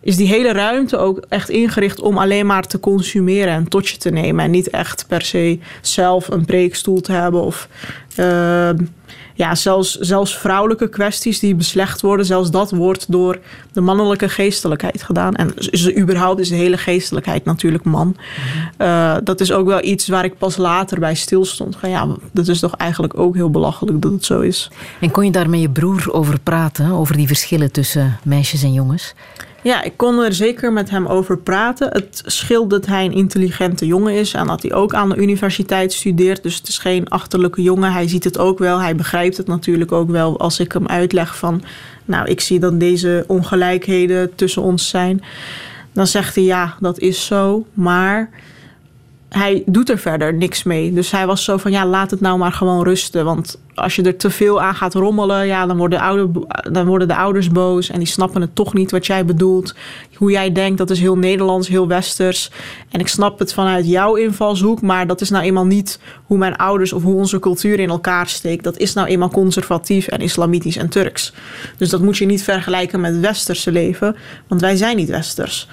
is die hele ruimte ook echt ingericht om alleen maar te consumeren en tot je te nemen. En niet echt per se zelf een preekstoel te hebben of eh, ja, zelfs, zelfs vrouwelijke kwesties die beslecht worden, zelfs dat wordt door de mannelijke geestelijkheid gedaan. En is er überhaupt is de hele geestelijkheid natuurlijk man. Eh, dat is ook wel iets waar ik pas later bij stilstond. Van ja, dat is toch eigenlijk ook heel belachelijk dat het zo is. En kon je daar met je broer over praten, over die verschillen tussen meisjes en jongens? Ja, ik kon er zeker met hem over praten. Het scheelt dat hij een intelligente jongen is en dat hij ook aan de universiteit studeert. Dus het is geen achterlijke jongen. Hij ziet het ook wel. Hij begrijpt het natuurlijk ook wel als ik hem uitleg van... nou, ik zie dat deze ongelijkheden tussen ons zijn. Dan zegt hij ja, dat is zo, maar hij doet er verder niks mee. Dus hij was zo van, ja, laat het nou maar gewoon rusten. Want als je er te veel aan gaat rommelen, ja, dan worden, ouder, dan worden de ouders boos. En die snappen het toch niet wat jij bedoelt. Hoe jij denkt, dat is heel Nederlands, heel Westers. En ik snap het vanuit jouw invalshoek. Maar dat is nou eenmaal niet hoe mijn ouders of hoe onze cultuur in elkaar steekt. Dat is nou eenmaal conservatief en islamitisch en Turks. Dus dat moet je niet vergelijken met Westerse leven. Want wij zijn niet Westers.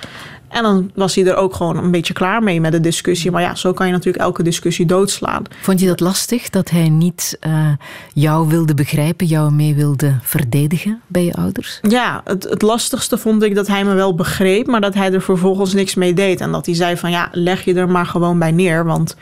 En dan was hij er ook gewoon een beetje klaar mee met de discussie. Maar ja, zo kan je natuurlijk elke discussie doodslaan. Vond je dat lastig dat hij niet eh, jou wilde begrijpen, jou mee wilde verdedigen bij je ouders? Ja, het, het lastigste vond ik dat hij me wel begreep, maar dat hij er vervolgens niks mee deed. En dat hij zei van ja, leg je er maar gewoon bij neer. Want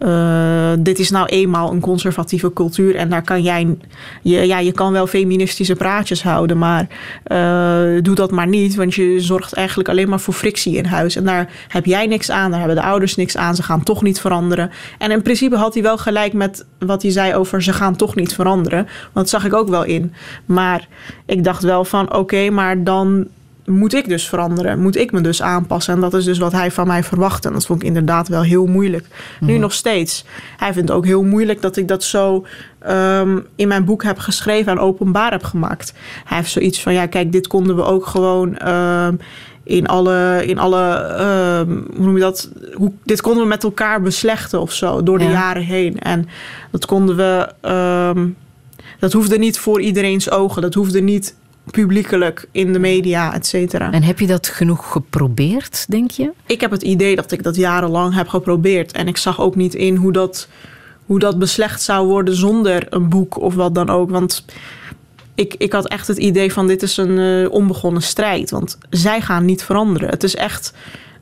eh, dit is nou eenmaal een conservatieve cultuur en daar kan jij, je, ja, je kan wel feministische praatjes houden, maar eh, doe dat maar niet, want je zorgt eigenlijk alleen maar voor frictie in huis. En daar heb jij niks aan, daar hebben de ouders niks aan, ze gaan toch niet veranderen. En in principe had hij wel gelijk met wat hij zei over ze gaan toch niet veranderen, want dat zag ik ook wel in. Maar ik dacht wel van oké, maar dan moet ik dus veranderen. Moet ik me dus aanpassen. En dat is dus wat hij van mij verwacht. En dat vond ik inderdaad wel heel moeilijk. Nu nog steeds. Hij vindt het ook heel moeilijk dat ik dat zo ehm, in mijn boek heb geschreven en openbaar heb gemaakt. Hij heeft zoiets van, ja kijk, dit konden we ook gewoon... ehm, in alle, in alle ehm, hoe noem je dat? Hoe, dit konden we met elkaar beslechten of zo door de Ja. jaren heen. En dat konden we. ehm, dat hoefde niet voor iedereen's ogen. Dat hoefde niet publiekelijk in de media, et cetera. En heb je dat genoeg geprobeerd, denk je? Ik heb het idee dat ik dat jarenlang heb geprobeerd. En ik zag ook niet in hoe dat, hoe dat beslecht zou worden zonder een boek of wat dan ook. Want ik, ik had echt het idee van dit is een eh, onbegonnen strijd. Want zij gaan niet veranderen. Het is echt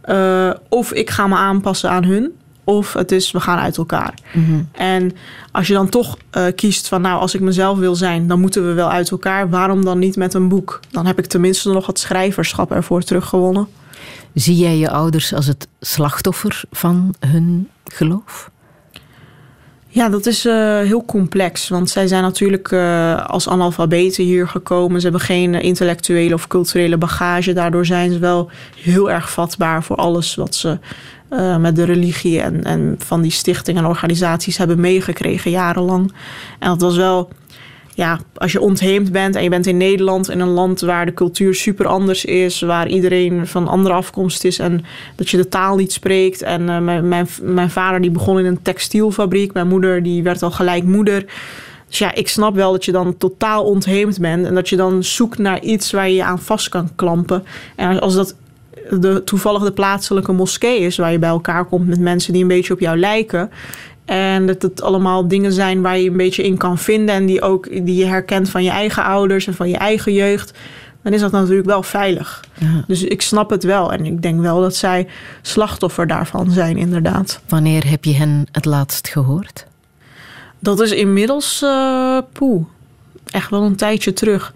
eh, of ik ga me aanpassen aan hun... of het is we gaan uit elkaar. En als je dan toch eh, kiest van nou, als ik mezelf wil zijn... dan moeten we wel uit elkaar. Waarom dan niet met een boek? Dan heb ik tenminste nog het schrijverschap ervoor teruggewonnen. Zie jij je ouders als het slachtoffer van hun geloof? Ja, dat is eh, heel complex. Want zij zijn natuurlijk uh, als analfabeten hier gekomen. Ze hebben geen intellectuele of culturele bagage. Daardoor zijn ze wel heel erg vatbaar voor alles wat ze uh, met de religie en, en van die stichtingen en organisaties hebben meegekregen jarenlang. En dat was wel ja, als je ontheemd bent en je bent in Nederland, in een land waar de cultuur super anders is, waar iedereen van andere afkomst is en dat je de taal niet spreekt. En uh, mijn, mijn, mijn vader die begon in een textielfabriek, mijn moeder die werd al gelijk moeder. Dus ja, ik snap wel dat je dan totaal ontheemd bent en dat je dan zoekt naar iets waar je je aan vast kan klampen. En als dat de, toevallig de plaatselijke moskee is waar je bij elkaar komt met mensen die een beetje op jou lijken, en dat het allemaal dingen zijn waar je een beetje in kan vinden. En die, ook, die je herkent van je eigen ouders en van je eigen jeugd. Dan is dat natuurlijk wel veilig. Ja. Dus ik snap het wel. En ik denk wel dat zij slachtoffer daarvan zijn, inderdaad. Wanneer heb je hen het laatst gehoord? Dat is inmiddels uh, poeh. Echt wel een tijdje terug.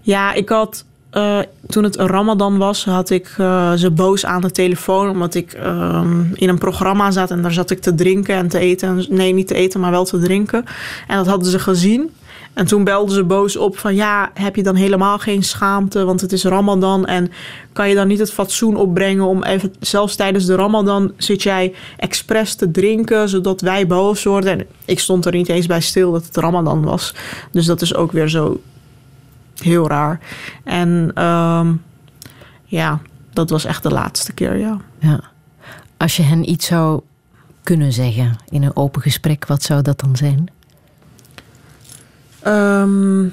Ja, ik had uh, toen het Ramadan was, had ik uh, ze boos aan de telefoon. Omdat ik uh, in een programma zat en daar zat ik te drinken en te eten. Nee, niet te eten, maar wel te drinken. En dat hadden ze gezien. En toen belden ze boos op van ja, heb je dan helemaal geen schaamte, want het is Ramadan en kan je dan niet het fatsoen opbrengen om even, zelfs tijdens de Ramadan zit jij expres te drinken zodat wij boos worden. En ik stond er niet eens bij stil dat het Ramadan was. Dus dat is ook weer zo heel raar. En ehm, ja, dat was echt de laatste keer, ja. ja. Als je hen iets zou kunnen zeggen in een open gesprek, wat zou dat dan zijn? Um,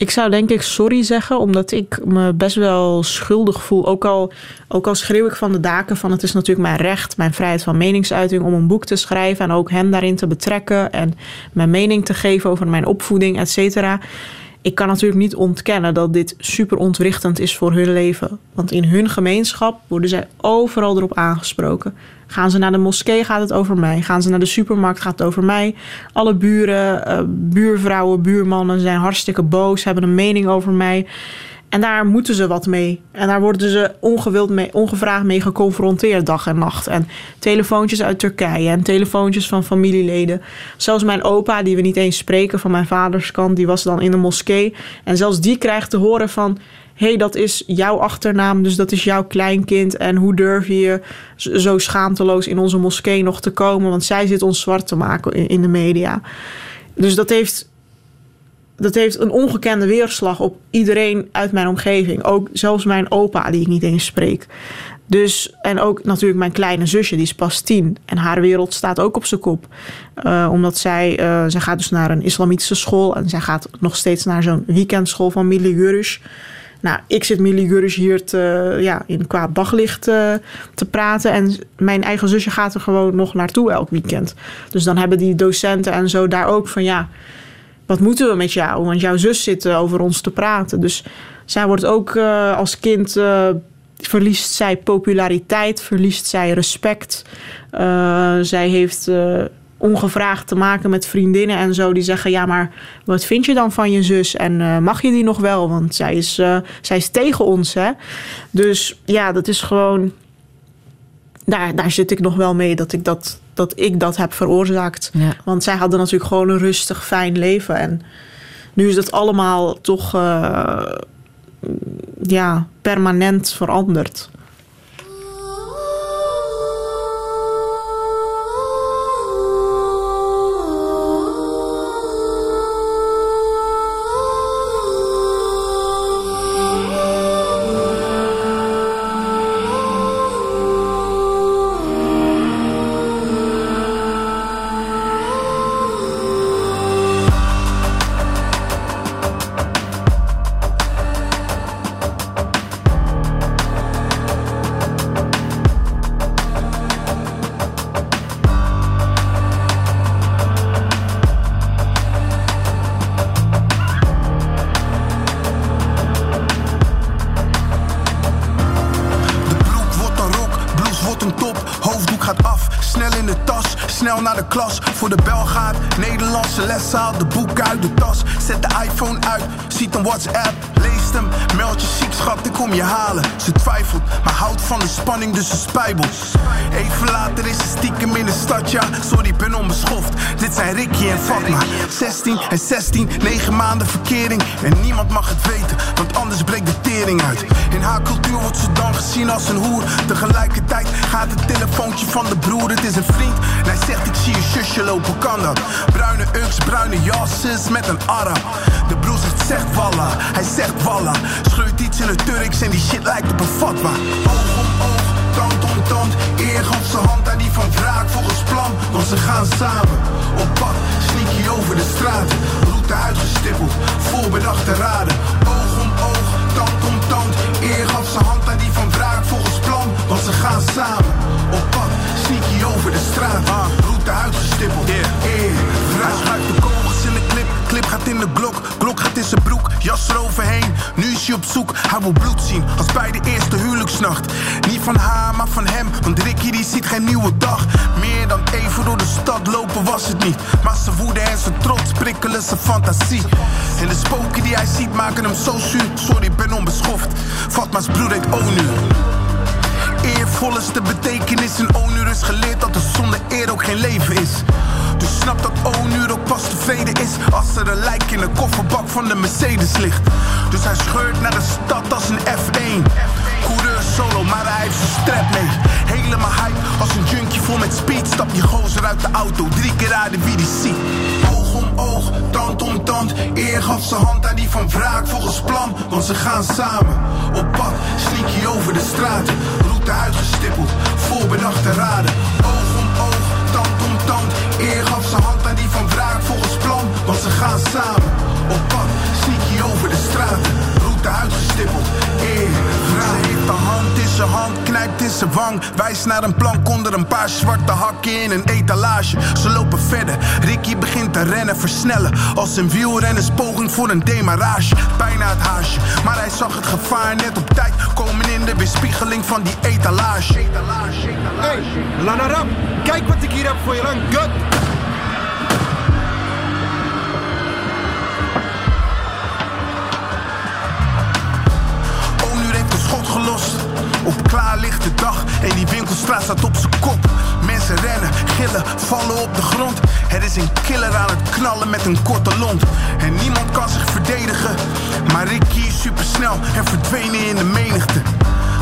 ik zou denk ik sorry zeggen, omdat ik me best wel schuldig voel. Ook al, ook al schreeuw ik van de daken van het is natuurlijk mijn recht, mijn vrijheid van meningsuiting om een boek te schrijven en ook hen daarin te betrekken en mijn mening te geven over mijn opvoeding, et cetera ik kan natuurlijk niet ontkennen dat dit super ontwrichtend is voor hun leven. Want in hun gemeenschap worden zij overal erop aangesproken. Gaan ze naar de moskee, gaat het over mij. Gaan ze naar de supermarkt, gaat het over mij. Alle buren, uh, buurvrouwen, buurmannen zijn hartstikke boos, hebben een mening over mij. En daar moeten ze wat mee. En daar worden ze ongewild mee, ongevraagd mee geconfronteerd dag en nacht. En telefoontjes uit Turkije en telefoontjes van familieleden. Zelfs mijn opa, die we niet eens spreken van mijn vaders kant, die was dan in de moskee. En zelfs die krijgt te horen van hé, hey, dat is jouw achternaam, dus dat is jouw kleinkind. En hoe durf je zo schaamteloos in onze moskee nog te komen? Want zij zit ons zwart te maken in de media. Dus dat heeft dat heeft een ongekende weerslag op iedereen uit mijn omgeving. Ook zelfs mijn opa, die ik niet eens spreek. Dus, en ook natuurlijk mijn kleine zusje, die is pas tien. En haar wereld staat ook op zijn kop. Uh, omdat zij, uh, zij gaat dus naar een islamitische school. En zij gaat nog steeds naar zo'n weekendschool van Mili Gurish. Nou, ik zit Mili Gurish hier te, ja, in qua daglicht uh, te praten. En mijn eigen zusje gaat er gewoon nog naartoe elk weekend. Dus dan hebben die docenten en zo daar ook van ja wat moeten we met jou? Want jouw zus zit uh, over ons te praten. Dus zij wordt ook uh, als kind, uh, verliest zij populariteit, verliest zij respect. zij heeft ongevraagd te maken met vriendinnen en zo. Die zeggen, ja, maar wat vind je dan van je zus? En mag je die nog wel? Want zij is, zij is tegen ons, hè? Dus ja, dat is gewoon... Daar, daar zit ik nog wel mee dat ik dat dat ik dat heb veroorzaakt. Want zij hadden natuurlijk gewoon een rustig, fijn leven. En nu is dat allemaal toch uh, ja, permanent veranderd. Dus ze spijbelt. Even later is ze stiekem in de stad, ja. Sorry, ben onbeschoft. Dit zijn Ricky en Fatma. 16 en 16, 9 maanden verkering. En niemand mag het weten, want anders breekt de tering uit. In haar cultuur wordt ze dan gezien als een hoer. Tegelijkertijd gaat het telefoontje van de broer. Het is een vriend en hij zegt: Ik zie je zusje lopen, kan dat? Bruine ux, bruine jasjes met een arra. De broer zegt: Zegt walla, hij zegt walla. Scheurt iets in het Turks en die shit lijkt op een fatwa. Oog om oog, tand om tand. Eer gaf zijn hand aan die van wraak volgens plan. Want ze gaan samen op pad, sneaky over de straat. Route uitgestippeld, voorbedacht te raden. Oog om oog, tand om tand. Eer gaf zijn hand aan die van wraak volgens plan. Want ze gaan samen op pad, sneaky over de straat. Route uitgestippeld, eer, wraak. In de clip, gaat in de glok. Glok gaat in zijn broek, jas eroverheen. Nu is hij op zoek, hij wil bloed zien. Als bij de eerste huwelijksnacht. Niet van haar, maar van hem. Want Ricky die ziet geen nieuwe dag. Meer dan even door de stad lopen was het niet. Maar zijn woede en zijn trots prikkelen zijn fantasie. En de spoken die hij ziet maken hem zo zuur. Sorry, ik ben onbeschoft. Fatma's broer heet Onu. Eervol is de betekenis en Onur is geleerd dat er zonder eer ook geen leven is. Dus snap dat Onur ook pas tevreden is als er een lijk in de kofferbak van de Mercedes ligt. Dus hij scheurt naar de stad als een F1. Coureur solo, maar hij heeft zijn strap mee. Helemaal hype als een junkie vol met speed. Stap je gozer uit de auto, drie keer raden wie die ziet. Oog om oog, tand om tand. Eer gaf zijn hand aan die van wraak volgens plan. Want ze gaan samen op pad, sneaky over de straat. Route uitgestippeld, voorbedacht te raden. Oog om oog, tand om tand. Eer ze gaan samen op pad, sneaky over de straat. Route uitgestippeld, eer, wraak. Ze heeft de hand in zijn hand, knijpt in zijn wang. Wijst naar een plank onder een paar zwarte hakken in een etalage. Ze lopen verder, Ricky begint te rennen, versnellen. Als een wielrennerspoging voor een demarrage. Bijna het haasje, maar hij zag het gevaar net op tijd. Komen in de weerspiegeling van die etalage. Hey, Lana Rap, kijk wat ik hier heb voor je lang. Gut. Op klaarlichte dag en die winkelstraat staat op zijn kop. Mensen rennen, gillen, vallen op de grond. Er is een killer aan het knallen met een korte lont. En niemand kan zich verdedigen. Maar Ricky is supersnel en verdwenen in de menigte.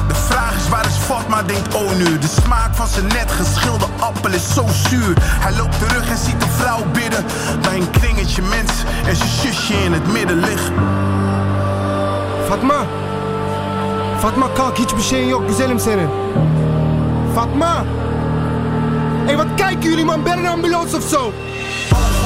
De vraag is waar is Fatma, denkt Onur. De smaak van zijn net geschilde appel is zo zuur. Hij loopt terug en ziet een vrouw bidden. Bij een kringetje mensen en zijn zusje in het midden liggen. Fatma. Fatma kalk hiçbir şeyin yok güzelim senin. Fatma. Hé, wat kijken jullie man? Ben een ambulance of zo? Oog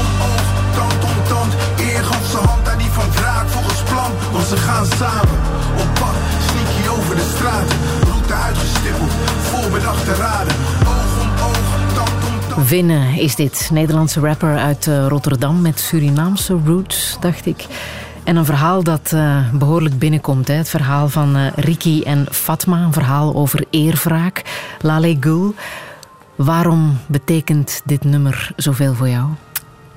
om oog, tand om tand. Eer gaf zijn hand aan die van wraak volgens plan. Want ze gaan samen op pad, sneaky over de straat. Route uitgestippeld, voorbedacht te raden. Oog om oog, tand om tand. Vinne is dit, Nederlandse rapper uit eh, Rotterdam met Surinaamse roots, dacht ik. En een verhaal dat eh, behoorlijk binnenkomt. Hè? Het verhaal van eh, Ricky en Fatma, een verhaal over eerwraak. Lale Gul, waarom betekent dit nummer zoveel voor jou?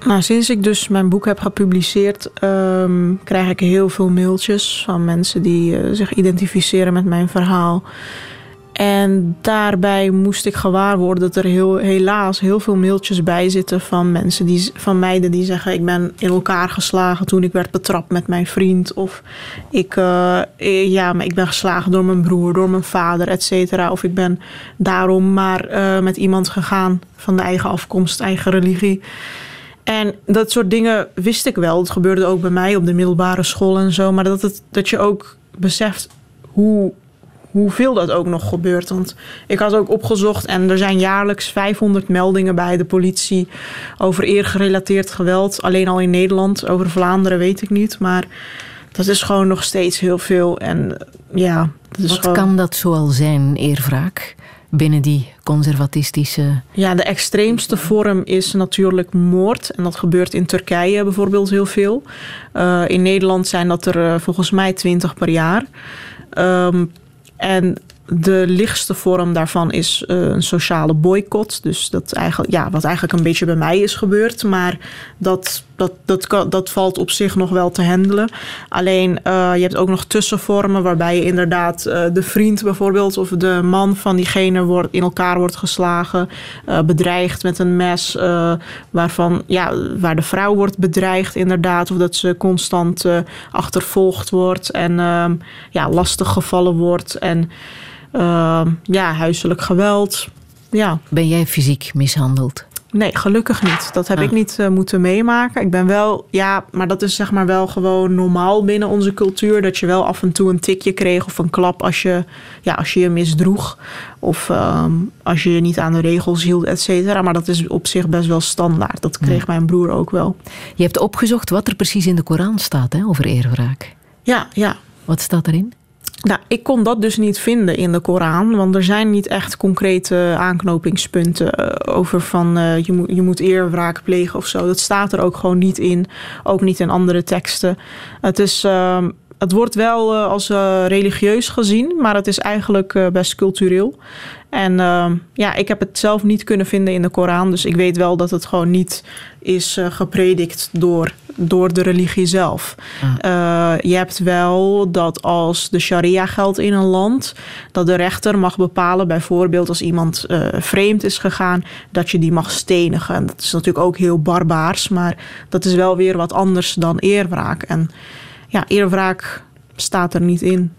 Nou, sinds ik dus mijn boek heb gepubliceerd, ehm, krijg ik heel veel mailtjes van mensen die eh, zich identificeren met mijn verhaal. En daarbij moest ik gewaar worden dat er heel, helaas heel veel mailtjes bij zitten van mensen die, van meiden die zeggen: Ik ben in elkaar geslagen toen ik werd betrapt met mijn vriend. Of ik, eh, eh, ja, maar ik ben geslagen door mijn broer, door mijn vader, et cetera. Of ik ben daarom maar eh, met iemand gegaan van de eigen afkomst, eigen religie. En dat soort dingen wist ik wel. Het gebeurde ook bij mij op de middelbare school en zo. Maar dat, het, dat je ook beseft hoe, hoeveel dat ook nog gebeurt. Want ik had ook opgezocht en er zijn jaarlijks 500 meldingen bij de politie over eergerelateerd geweld. Alleen al in Nederland. Over Vlaanderen weet ik niet. Maar dat is gewoon nog steeds heel veel. En ja, Wat gewoon... kan dat zoal zijn, eerwraak, binnen die conservatistische... Ja, de extreemste vorm is natuurlijk moord. En dat gebeurt in Turkije bijvoorbeeld heel veel. Eh, in Nederland zijn dat er eh, volgens mij 20 per jaar. Ehm, en de lichtste vorm daarvan is eh, een sociale boycott. Dus dat eigenlijk, ja, wat eigenlijk een beetje bij mij is gebeurd. Maar dat, dat, dat, dat valt op zich nog wel te handelen. Alleen eh, je hebt ook nog tussenvormen waarbij je inderdaad eh, de vriend bijvoorbeeld of de man van diegene wordt, in elkaar wordt geslagen, eh, bedreigd met een mes, waarvan, ja, waar de vrouw wordt bedreigd inderdaad. Of dat ze constant achtervolgd wordt en ehm, ja, lastig gevallen wordt. En ehm, ja, huiselijk geweld. Ja. Ben jij fysiek mishandeld? Nee, gelukkig niet. Dat heb Ah. ik niet eh, moeten meemaken. Ik ben wel, ja, maar dat is zeg maar wel gewoon normaal binnen onze cultuur. Dat je wel af en toe een tikje kreeg of een klap als je ja, als je, je misdroeg. Of ehm, als je je niet aan de regels hield, et cetera. Maar dat is op zich best wel standaard. Dat kreeg mijn broer ook wel. Je hebt opgezocht wat er precies in de Koran staat hè, over eerwraak. Ja, ja. Wat staat erin? Nou, ik kon dat dus niet vinden in de Koran, want er zijn niet echt concrete aanknopingspunten eh, over van eh, je, moet, je moet eerwraak plegen of zo. Dat staat er ook gewoon niet in, ook niet in andere teksten. Het, is, ehm, het wordt wel eh, als eh, religieus gezien, maar het is eigenlijk eh, best cultureel. En ehm, ja, ik heb het zelf niet kunnen vinden in de Koran, dus ik weet wel dat het gewoon niet is gepredikt door, door de religie zelf. Eh, je hebt wel dat als de sharia geldt in een land, dat de rechter mag bepalen, bijvoorbeeld als iemand vreemd is gegaan, dat je die mag stenigen. En dat is natuurlijk ook heel barbaars, maar dat is wel weer wat anders dan eerwraak. En ja, eerwraak staat er niet in.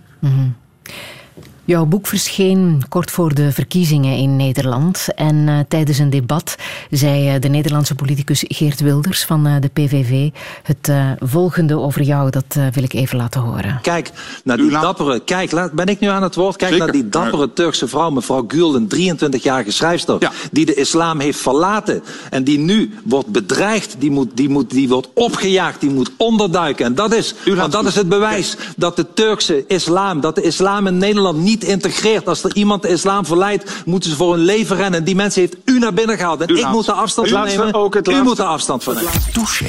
Jouw boek verscheen kort voor de verkiezingen in Nederland. En eh, tijdens een debat zei eh, de Nederlandse politicus Geert Wilders van eh, de PVV het eh, volgende over jou. Dat wil ik even laten horen. Kijk naar die dappere. Kijk, laat- ben ik nu aan het woord? Kijk Zeker. naar die dappere Turkse vrouw, mevrouw Gül, een 23-jarige schrijfster. Ja. Die de islam heeft verlaten. En die nu wordt bedreigd. Die, moet, die, moet, die wordt opgejaagd. Die moet onderduiken. En dat is, want dat is het bewijs dat de Turkse islam, dat de islam in Nederland niet integreert. Als er iemand de islam verleidt, moeten ze voor hun leven rennen. En die mensen heeft u naar binnen gehaald. En U ik laat- moet er afstand van nemen. ook het u laatste. moet er afstand van nemen. Touché.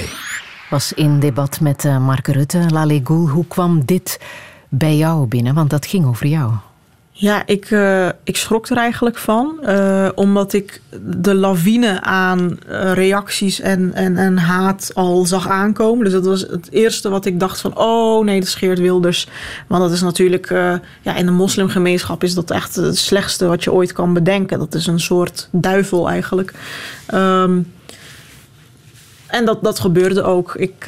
Was in debat met eh, Mark Rutte. Lale Goul, hoe kwam dit bij jou binnen? Want dat ging over jou. Ja, ik, eh, ik schrok er eigenlijk van. eh, omdat ik de lawine aan eh, reacties en, en, en haat al zag aankomen. Dus dat was het eerste wat ik dacht van... oh nee, dat is Geert Wilders. Want dat is natuurlijk... ja, in de moslimgemeenschap is dat echt het slechtste wat je ooit kan bedenken. Dat is een soort duivel eigenlijk. Ehm, en dat, dat gebeurde ook. Ik,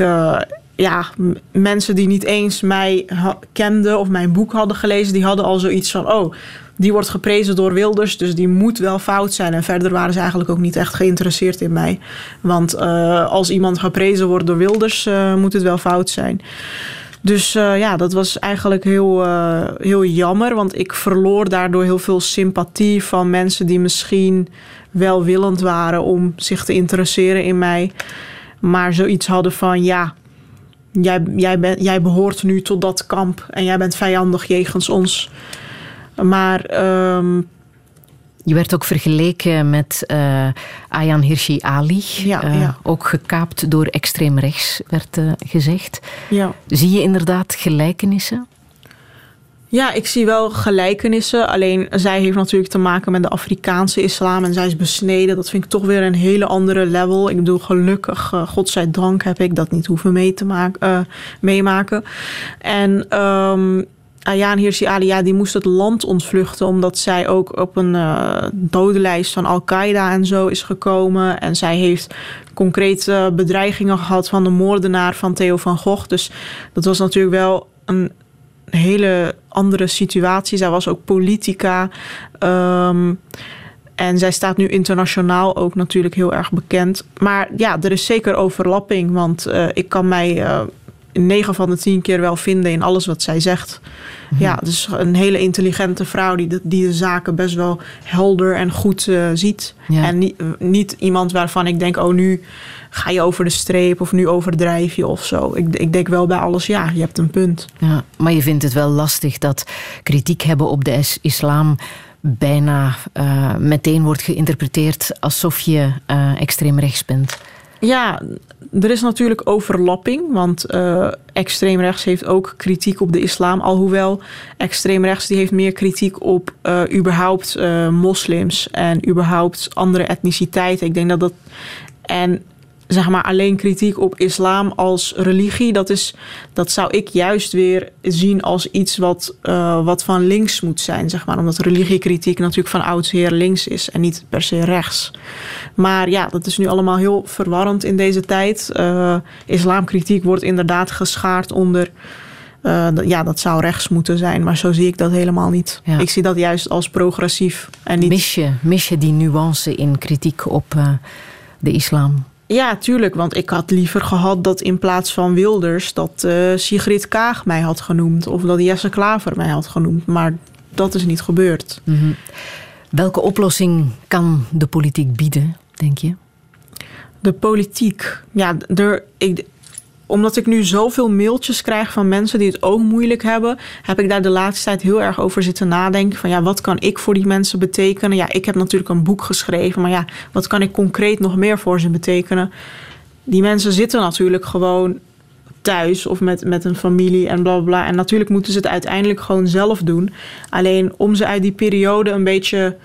ja, mensen die niet eens mij kenden of mijn boek hadden gelezen, die hadden al zoiets van: oh, die wordt geprezen door Wilders, dus die moet wel fout zijn. En verder waren ze eigenlijk ook niet echt geïnteresseerd in mij. Want eh, als iemand geprezen wordt door Wilders, eh, moet het wel fout zijn. Dus eh, ja, dat was eigenlijk heel, heel jammer. Want ik verloor daardoor heel veel sympathie van mensen die misschien welwillend waren om zich te interesseren in mij. Maar zoiets hadden van ja, jij, jij, ben, jij behoort nu tot dat kamp en jij bent vijandig jegens ons. Maar ehm, Je werd ook vergeleken met eh Ayaan Hirsi Ali. Ja, Eh, ja. Ook gekaapt door extreem rechts, werd eh, gezegd. ja. Zie je inderdaad gelijkenissen? Ja, ik zie wel gelijkenissen. Alleen zij heeft natuurlijk te maken met de Afrikaanse islam en zij is besneden. Dat vind ik toch weer een hele andere level. Ik bedoel, gelukkig, uh, godzijdank, heb ik dat niet hoeven mee te maken, uh, meemaken. En um, Ayaan Hirsi Ali, die moest het land ontvluchten omdat zij ook op een uh, dodenlijst van Al-Qaeda en zo is gekomen. En zij heeft concrete bedreigingen gehad van de moordenaar van Theo van Gogh. Dus dat was natuurlijk wel een hele andere situatie. Zij was ook politica. Um, en zij staat nu internationaal ook natuurlijk heel erg bekend. Maar ja, er is zeker overlapping. Want uh, ik kan mij uh, in 9 van de 10 keer wel vinden in alles wat zij zegt. Mm-hmm. Ja, dus een hele intelligente vrouw die de, die de zaken best wel helder en goed uh, ziet. Ja. En niet, niet iemand waarvan ik denk, oh nu ga je over de streep of nu overdrijf je of zo. Ik, ik denk wel bij alles, ja, je hebt een punt. Ja, maar je vindt het wel lastig dat kritiek hebben op de islam bijna uh, meteen wordt geïnterpreteerd alsof je uh, extreem rechts bent. Ja, er is natuurlijk overlapping, want uh, extreem rechts heeft ook kritiek op de islam. Alhoewel extreem rechts die heeft meer kritiek op uh, überhaupt uh, moslims en überhaupt andere etniciteiten. Ik denk dat dat. En zeg maar alleen kritiek op islam als religie, dat, is, dat zou ik juist weer zien als iets wat, uh, wat van links moet zijn, zeg maar. Omdat religiekritiek natuurlijk van oudsher links is en niet per se rechts. Maar ja, dat is nu allemaal heel verwarrend in deze tijd. Uh, islamkritiek wordt inderdaad geschaard onder. Uh, ja, dat zou rechts moeten zijn, maar zo zie ik dat helemaal niet. Ja. Ik zie dat juist als progressief. En niet... mis, je, mis je die nuance in kritiek op de islam? Ja, tuurlijk. Want ik had liever gehad dat in plaats van Wilders... dat uh, Sigrid Kaag mij had genoemd. Of dat Jesse Klaver mij had genoemd. Maar dat is niet gebeurd. Mm -hmm. Welke oplossing kan de politiek bieden, denk je? De politiek? Ja, er, ik, omdat ik nu zoveel mailtjes krijg van mensen die het ook moeilijk hebben, heb ik daar de laatste tijd heel erg over zitten nadenken. Van ja, wat kan ik voor die mensen betekenen? Ja, ik heb natuurlijk een boek geschreven, maar ja, wat kan ik concreet nog meer voor ze betekenen? Die mensen zitten natuurlijk gewoon thuis of met, met een familie en bla bla. En natuurlijk moeten ze het uiteindelijk gewoon zelf doen. Alleen om ze uit die periode een beetje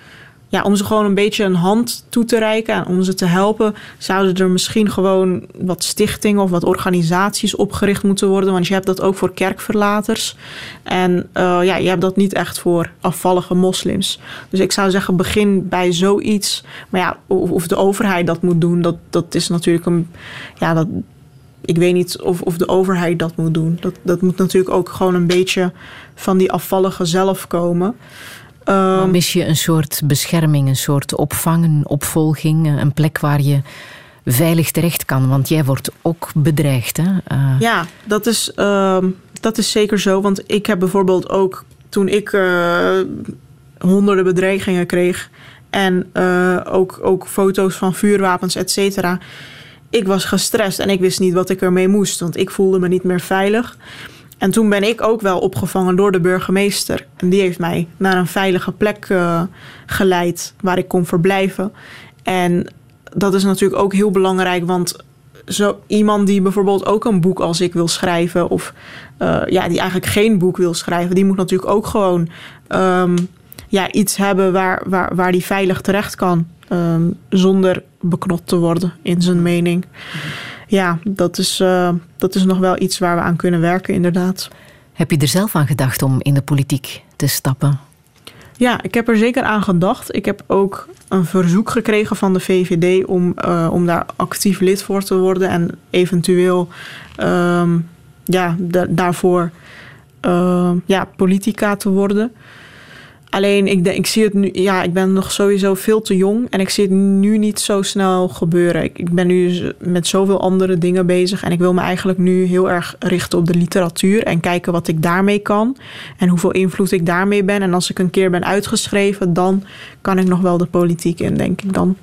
ja, om ze gewoon een beetje een hand toe te reiken en om ze te helpen, zouden er misschien gewoon wat stichtingen of wat organisaties opgericht moeten worden. Want je hebt dat ook voor kerkverlaters. En uh, ja, je hebt dat niet echt voor afvallige moslims. Dus ik zou zeggen, begin bij zoiets. Maar ja, of, of de overheid dat moet doen, dat, dat is natuurlijk een. Ja, dat, ik weet niet of, of de overheid dat moet doen. Dat, dat moet natuurlijk ook gewoon een beetje van die afvallige zelf komen. Um, mis je een soort bescherming, een soort opvang, een opvolging, een plek waar je veilig terecht kan? Want jij wordt ook bedreigd. Hè? Uh... Ja, dat is, uh, dat is zeker zo. Want ik heb bijvoorbeeld ook toen ik uh, honderden bedreigingen kreeg en uh, ook, ook foto's van vuurwapens, et cetera. Ik was gestrest en ik wist niet wat ik ermee moest, want ik voelde me niet meer veilig. En toen ben ik ook wel opgevangen door de burgemeester. En die heeft mij naar een veilige plek uh, geleid waar ik kon verblijven. En dat is natuurlijk ook heel belangrijk, want zo iemand die bijvoorbeeld ook een boek als ik wil schrijven, of uh, ja, die eigenlijk geen boek wil schrijven, die moet natuurlijk ook gewoon um, ja, iets hebben waar, waar, waar die veilig terecht kan, um, zonder beknot te worden in zijn mening. Ja, dat is, uh, dat is nog wel iets waar we aan kunnen werken, inderdaad. Heb je er zelf aan gedacht om in de politiek te stappen? Ja, ik heb er zeker aan gedacht. Ik heb ook een verzoek gekregen van de VVD om, uh, om daar actief lid voor te worden en eventueel um, ja, da daarvoor uh, ja, politica te worden. Alleen ik, ik zie het nu, ja, ik ben nog sowieso veel te jong en ik zie het nu niet zo snel gebeuren. Ik, ik ben nu met zoveel andere dingen bezig en ik wil me eigenlijk nu heel erg richten op de literatuur en kijken wat ik daarmee kan en hoeveel invloed ik daarmee ben. En als ik een keer ben uitgeschreven, dan kan ik nog wel de politiek in, denk ik dan.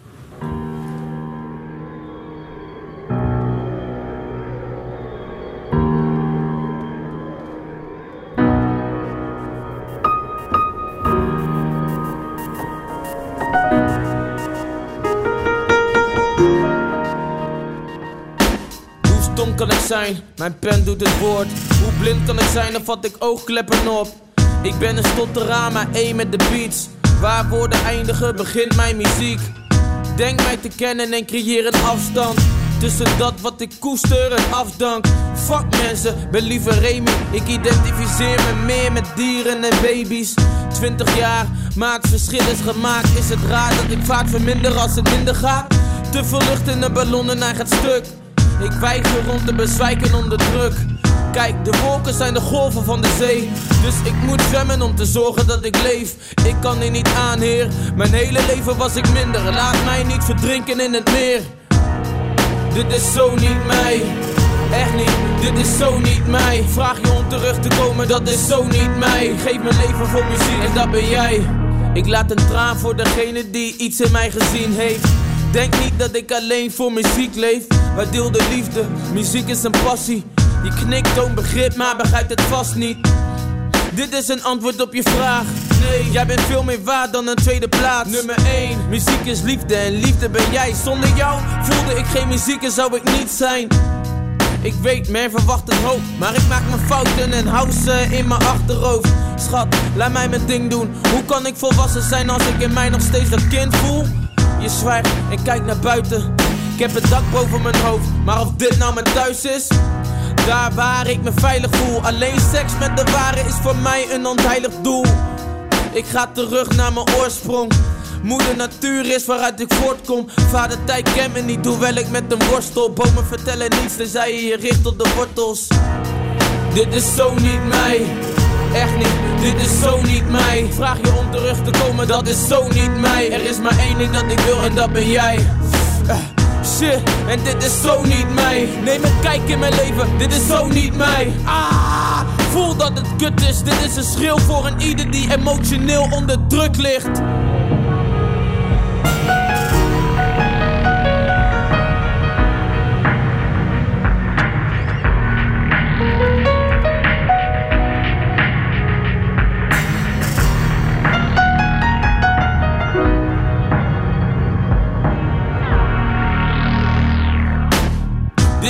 Mijn pen doet het woord. Hoe blind kan ik zijn of vat ik oogkleppen op? Ik ben een stotteraar, maar één met de beats. Waar woorden eindigen, begint mijn muziek. Denk mij te kennen en creëer een afstand. Tussen dat wat ik koester en afdank. Fuck mensen, ben liever Remy. Ik identificeer me meer met dieren en baby's. 20 jaar, maakt verschil is gemaakt. Is het raar dat ik vaak verminder als het minder gaat? Te veel lucht in de ballonnen naar het stuk. Ik weiger rond te bezwijken onder druk. Kijk, de wolken zijn de golven van de zee. Dus ik moet zwemmen om te zorgen dat ik leef. Ik kan hier niet aan, heer. Mijn hele leven was ik minder. Laat mij niet verdrinken in het meer. Dit is zo niet mij. Echt niet, dit is zo niet mij. Vraag je om terug te komen, dat is zo niet mij. Geef mijn leven voor muziek en dat ben jij. Ik laat een traan voor degene die iets in mij gezien heeft. Denk niet dat ik alleen voor muziek leef. Wij deel de liefde, muziek is een passie. Je knikt toont begrip, maar begrijpt het vast niet. Dit is een antwoord op je vraag. Nee, jij bent veel meer waard dan een tweede plaats. Nummer 1, muziek is liefde en liefde ben jij. Zonder jou voelde ik geen muziek en zou ik niet zijn. Ik weet, men verwacht een hoop, maar ik maak mijn fouten en hou ze in mijn achterhoofd. Schat, laat mij mijn ding doen. Hoe kan ik volwassen zijn als ik in mij nog steeds dat kind voel? Je zwijgt en kijkt naar buiten. Heb het dak boven mijn hoofd, maar of dit nou mijn thuis is? Daar waar ik me veilig voel. Alleen seks met de ware is voor mij een ontheilig doel. Ik ga terug naar mijn oorsprong. Moeder natuur is waaruit ik voortkom. Vader tijd kent me niet, hoewel ik met hem worstel. Bomen vertellen niets, tenzij je je richt op de wortels. Dit is zo niet mij. Echt niet, dit is zo niet mij. Vraag je om terug te komen, dat is zo niet mij. Er is maar één ding dat ik wil en dat ben jij. Eh, shit, en dit is zo niet mij. Neem een kijk in mijn leven, dit is zo niet mij. Ah, voel dat het kut is. Dit is een schreeuw voor een ieder die emotioneel onder druk ligt.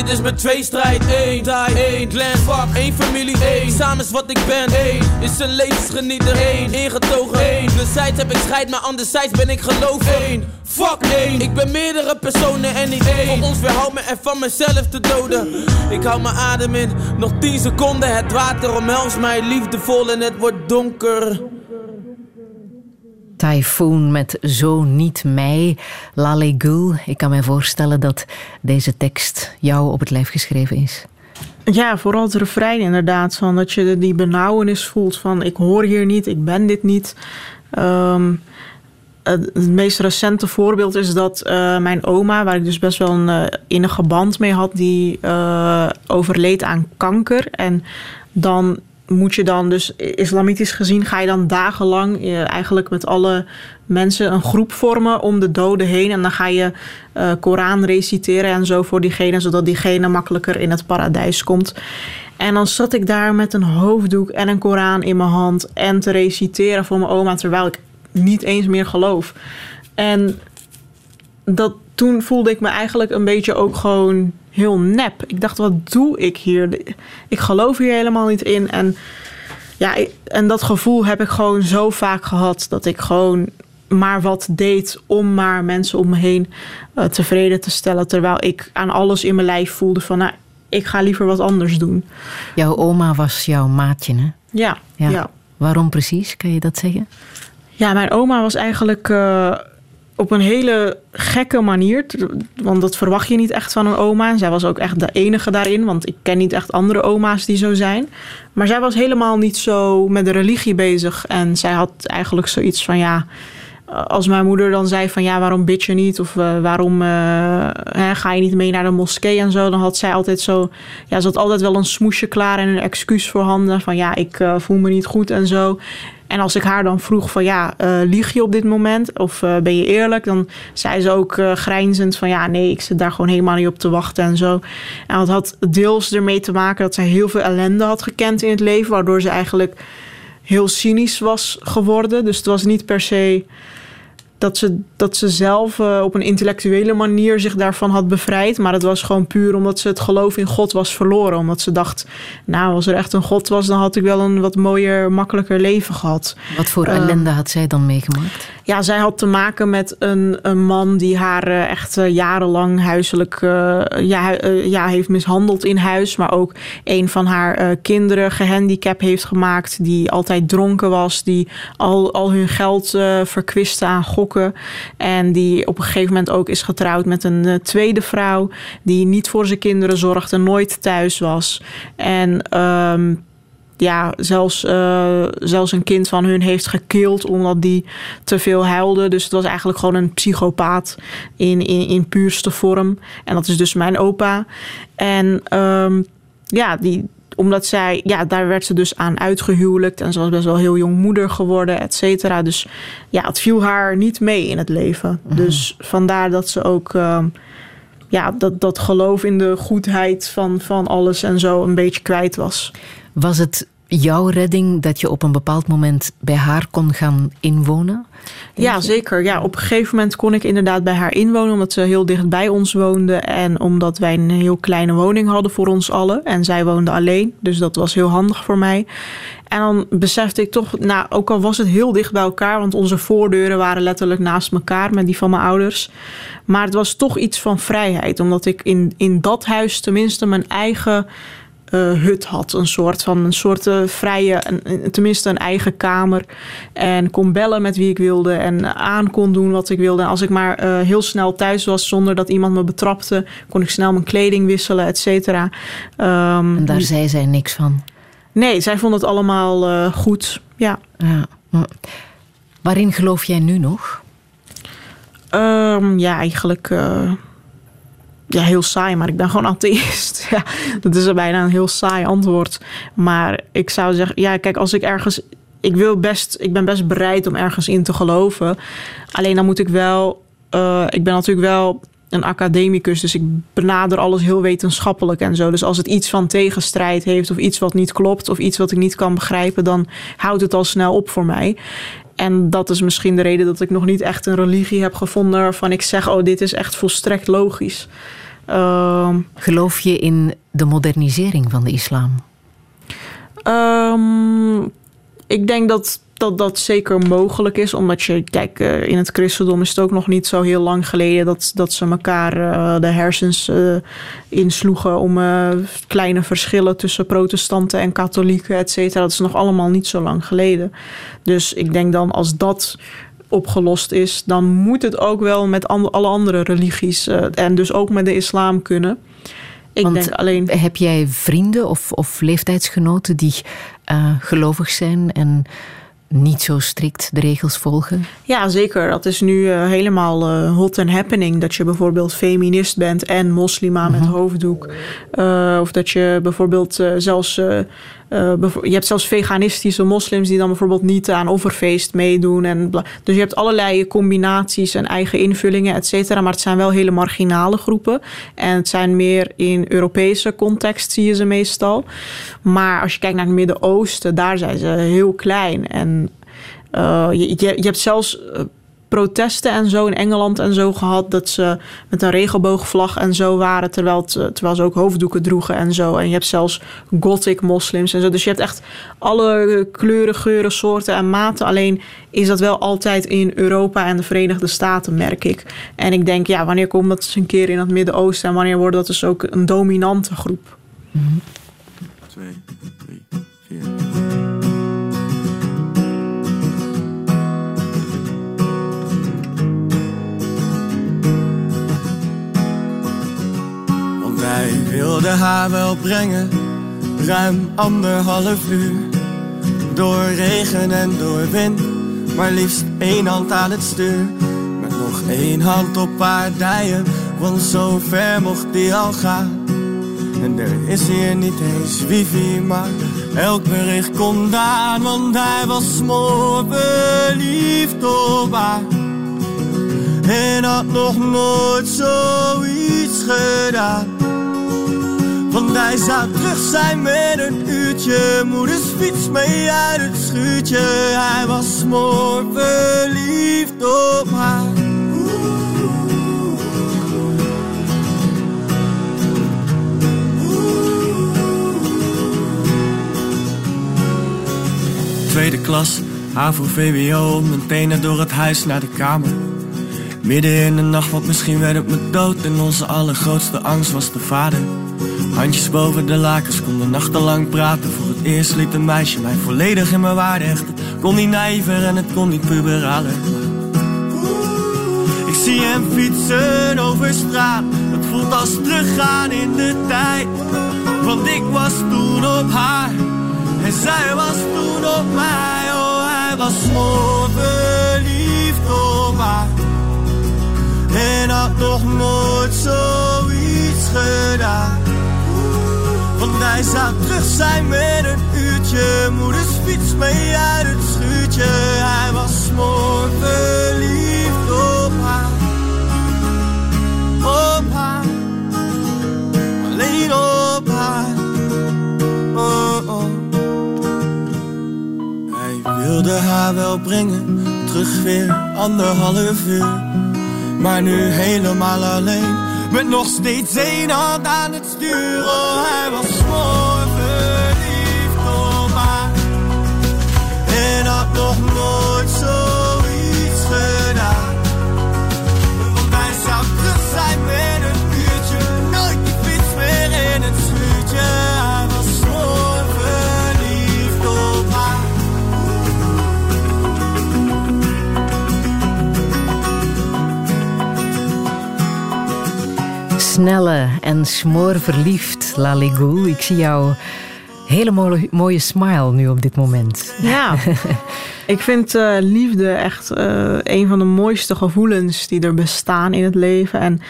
Dit is mijn tweestrijd, één, die, één, clan, fuck, één familie, één, samen is wat ik ben, één, is een levensgenieter, één, ingetogen, één, zijds heb ik scheid, maar anderzijds ben ik gelovig, één, fuck, één, ik ben meerdere personen en niet één, voor ons weerhoudt me en van mezelf te doden, ik hou mijn adem in, nog 10 seconden, het water omhelst mij. Liefdevol en het wordt donker. Typhoon met Zo niet mij. Lale Gul. Ik kan mij voorstellen dat deze tekst jou op het lijf geschreven is. Ja, vooral het refrein inderdaad. Van dat je die benauwenis voelt van ik hoor hier niet, ik ben dit niet. Ehm, het meest recente voorbeeld is dat eh, mijn oma, waar ik dus best wel een eh, innige band mee had, die eh, overleed aan kanker. En dan moet je dan dus islamitisch gezien ga je dan dagenlang eh, eigenlijk met alle mensen een groep vormen om de doden heen en dan ga je eh, Koran reciteren en zo voor diegene zodat diegene makkelijker in het paradijs komt. En dan zat ik daar met een hoofddoek en een Koran in mijn hand en te reciteren voor mijn oma terwijl ik niet eens meer geloof. En dat, toen voelde ik me eigenlijk een beetje ook gewoon heel nep. Ik dacht, wat doe ik hier? Ik geloof hier helemaal niet in. En, ja, en dat gevoel heb ik gewoon zo vaak gehad. Dat ik gewoon maar wat deed om maar mensen om me heen eh, tevreden te stellen. Terwijl ik aan alles in mijn lijf voelde van... Nou, ik ga liever wat anders doen. Jouw oma was jouw maatje, hè? Ja, Ja. ja. Waarom precies? Kan je dat zeggen? Ja, mijn oma was eigenlijk eh, op een hele gekke manier. Want dat verwacht je niet echt van een oma. Zij was ook echt de enige daarin. Want ik ken niet echt andere oma's die zo zijn. Maar zij was helemaal niet zo met de religie bezig. En zij had eigenlijk zoiets van ja. Als mijn moeder dan zei van ja, waarom bid je niet? Of eh, waarom eh, ga je niet mee naar de moskee en zo? Dan had zij altijd zo... Ja, ze had altijd wel een smoesje klaar en een excuus voorhanden. Van ja, ik eh, voel me niet goed en zo. En als ik haar dan vroeg van ja, lieg je op dit moment? Of ben je eerlijk? Dan zei ze ook grijnzend van ja, nee, ik zit daar gewoon helemaal niet op te wachten en zo. En dat had deels ermee te maken dat zij heel veel ellende had gekend in het leven. Waardoor ze eigenlijk heel cynisch was geworden. Dus het was niet per se dat ze, dat ze zelf eh, op een intellectuele manier zich daarvan had bevrijd. Maar het was gewoon puur omdat ze het geloof in God was verloren. Omdat ze dacht, nou, als er echt een God was, dan had ik wel een wat mooier, makkelijker leven gehad. Wat voor Eh, ellende had zij dan meegemaakt? Ja, zij had te maken met een, een man die haar eh, echt eh, jarenlang huiselijk ja, ja, heeft mishandeld in huis. Maar ook een van haar kinderen gehandicapt heeft gemaakt. Die altijd dronken was. Die al, al hun geld verkwiste aan gokken. En die op een gegeven moment ook is getrouwd met een eh, tweede vrouw. Die niet voor zijn kinderen zorgde, nooit thuis was. En ehm, ja, zelfs, eh, zelfs een kind van hun heeft gekild omdat die te veel huilde. Dus het was eigenlijk gewoon een psychopaat in, in, in puurste vorm. En dat is dus mijn opa. En ehm, ja, die, omdat zij, ja, daar werd ze dus aan uitgehuwelijkt. En ze was best wel heel jong moeder geworden, et cetera. Dus ja, het viel haar niet mee in het leven. Dus vandaar dat ze ook... ehm, ja, dat, dat geloof in de goedheid van, van alles en zo een beetje kwijt was. Was het jouw redding dat je op een bepaald moment bij haar kon gaan inwonen? Ja, zeker. Ja, op een gegeven moment kon ik inderdaad bij haar inwonen, omdat ze heel dicht bij ons woonde en omdat wij een heel kleine woning hadden voor ons allen. En zij woonde alleen, dus dat was heel handig voor mij. En dan besefte ik toch, nou, ook al was het heel dicht bij elkaar, want onze voordeuren waren letterlijk naast elkaar met die van mijn ouders. Maar het was toch iets van vrijheid, omdat ik in, in dat huis tenminste mijn eigen hut had. Een soort van een soort eh, vrije, een- tenminste een eigen kamer. En kon bellen met wie ik wilde en aan kon doen wat ik wilde. En als ik maar eh, heel snel thuis was zonder dat iemand me betrapte, kon ik snel mijn kleding wisselen, et cetera. Ehm, En daar zei zij niks van. Nee, zij vond het allemaal eh, goed. Ja. Ja. Waarin geloof jij nu nog? Ehm, ja, eigenlijk eh, ja, heel saai, maar ik ben gewoon atheïst. ja, dat is bijna een heel saai antwoord. Maar ik zou zeggen, ja, kijk, als ik ergens. Ik, wil best, ik ben best bereid om ergens in te geloven. Alleen dan moet ik wel. eh, ik ben natuurlijk wel een academicus, dus ik benader alles heel wetenschappelijk en zo. Dus als het iets van tegenstrijd heeft, of iets wat niet klopt, of iets wat ik niet kan begrijpen, dan houdt het al snel op voor mij. En dat is misschien de reden dat ik nog niet echt een religie heb gevonden waarvan ik zeg: oh, dit is echt volstrekt logisch. Ehm, Geloof je in de modernisering van de islam? Ehm, ik denk dat, dat dat zeker mogelijk is. Omdat je, kijk, eh, in het christendom is het ook nog niet zo heel lang geleden dat, dat ze elkaar eh, de hersens eh, insloegen om kleine verschillen tussen protestanten en katholieken, et cetera. Dat is nog allemaal niet zo lang geleden. Dus ik denk dan als dat opgelost is, dan moet het ook wel met alle andere religies eh, en dus ook met de islam kunnen. Ik Want denk alleen. Heb jij vrienden of, of leeftijdsgenoten die eh, gelovig zijn en niet zo strikt de regels volgen? Ja, zeker. Dat is nu eh, helemaal hot and happening. Dat je bijvoorbeeld feminist bent en moslima met hoofddoek. Eh, of dat je bijvoorbeeld zelfs... eh, je hebt zelfs veganistische moslims die dan bijvoorbeeld niet aan offerfeest meedoen. En dus je hebt allerlei combinaties en eigen invullingen, et cetera. Maar het zijn wel hele marginale groepen. En het zijn meer in Europese context zie je ze meestal. Maar als je kijkt naar het Midden-Oosten, daar zijn ze heel klein. En eh, je, je, je hebt zelfs eh, protesten en zo in Engeland en zo gehad. Dat ze met een regenboogvlag en zo waren. Terwijl, het, terwijl ze ook hoofddoeken droegen en zo. En je hebt zelfs gothic moslims en zo. Dus je hebt echt alle kleuren, geuren, soorten en maten. Alleen is dat wel altijd in Europa en de Verenigde Staten, merk ik. En ik denk, ja, wanneer komt dat eens een keer in het Midden-Oosten? En wanneer wordt dat dus ook een dominante groep? Twee, drie, vier. Want wij wilden haar wel brengen, ruim anderhalf uur. Door regen en door wind, maar liefst één hand aan het stuur. Met nog één hand op haar dijen, want zo ver mocht die al gaan. En er is hier niet eens wifi, maar elk bericht komt aan. Want hij was smoor verliefd op haar. En had nog nooit zoiets gedaan. Want hij zou terug zijn met een uurtje. Moeders fiets mee uit het schuurtje. Hij was smoor verliefd op haar. Tweede klas, HAVO, VWO, mijn tenen door het huis naar de kamer. Midden in de nacht, want misschien werd het me dood. En onze allergrootste angst was de vader. Handjes boven de lakens, konden nachtenlang praten. Voor het eerst liet een meisje mij volledig in mijn waarde hechten. Kon niet naïver en het kon niet puberaler. Ik zie hem fietsen over straat. Het voelt als teruggaan in de tijd. Want ik was toen op haar. En zij was toen op mij. Oh, hij was verliefd op haar. En had nog nooit zoiets gedaan. Want hij zou terug zijn met een uurtje. Moeders fiets mee uit het schuurtje. Hij was mooi verliefd op haar. Op haar. Alleen op haar. Oh, oh. ga wel brengen, terug weer anderhalf uur. Maar nu helemaal alleen, met nog steeds één hand aan het stuur. Oh, hij was mooi verliefd op haar. En had nog nooit Snelle en smoorverliefd, Laligoul. Ik zie jouw hele mooie, mooie smile nu op dit moment. Ja, ik vind eh, liefde echt eh, een van de mooiste gevoelens die er bestaan in het leven. En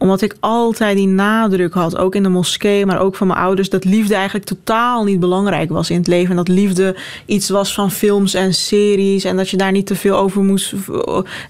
omdat ik altijd die nadruk had, ook in de moskee, maar ook van mijn ouders, dat liefde eigenlijk totaal niet belangrijk was in het leven. En dat liefde iets was van films en series. En dat je daar niet te veel over moest.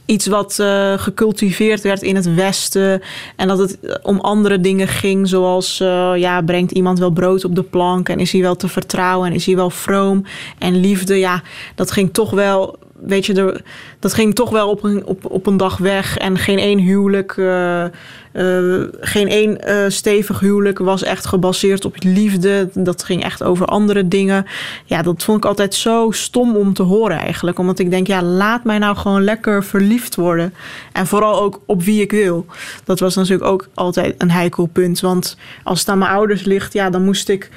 Iets wat eh, gecultiveerd werd in het Westen. En dat het om andere dingen ging, zoals eh, ja, brengt iemand wel brood op de plank? En is hij wel te vertrouwen? En is hij wel vroom? En liefde, ja, dat ging toch wel weet je, dat ging toch wel op een, op, op een dag weg. En geen één huwelijk, eh, eh, geen één eh, stevig huwelijk was echt gebaseerd op liefde. Dat ging echt over andere dingen. Ja, dat vond ik altijd zo stom om te horen eigenlijk. Omdat ik denk, ja, laat mij nou gewoon lekker verliefd worden. En vooral ook op wie ik wil. Dat was natuurlijk ook altijd een heikel punt. Want als het aan mijn ouders ligt, ja, dan moest ik...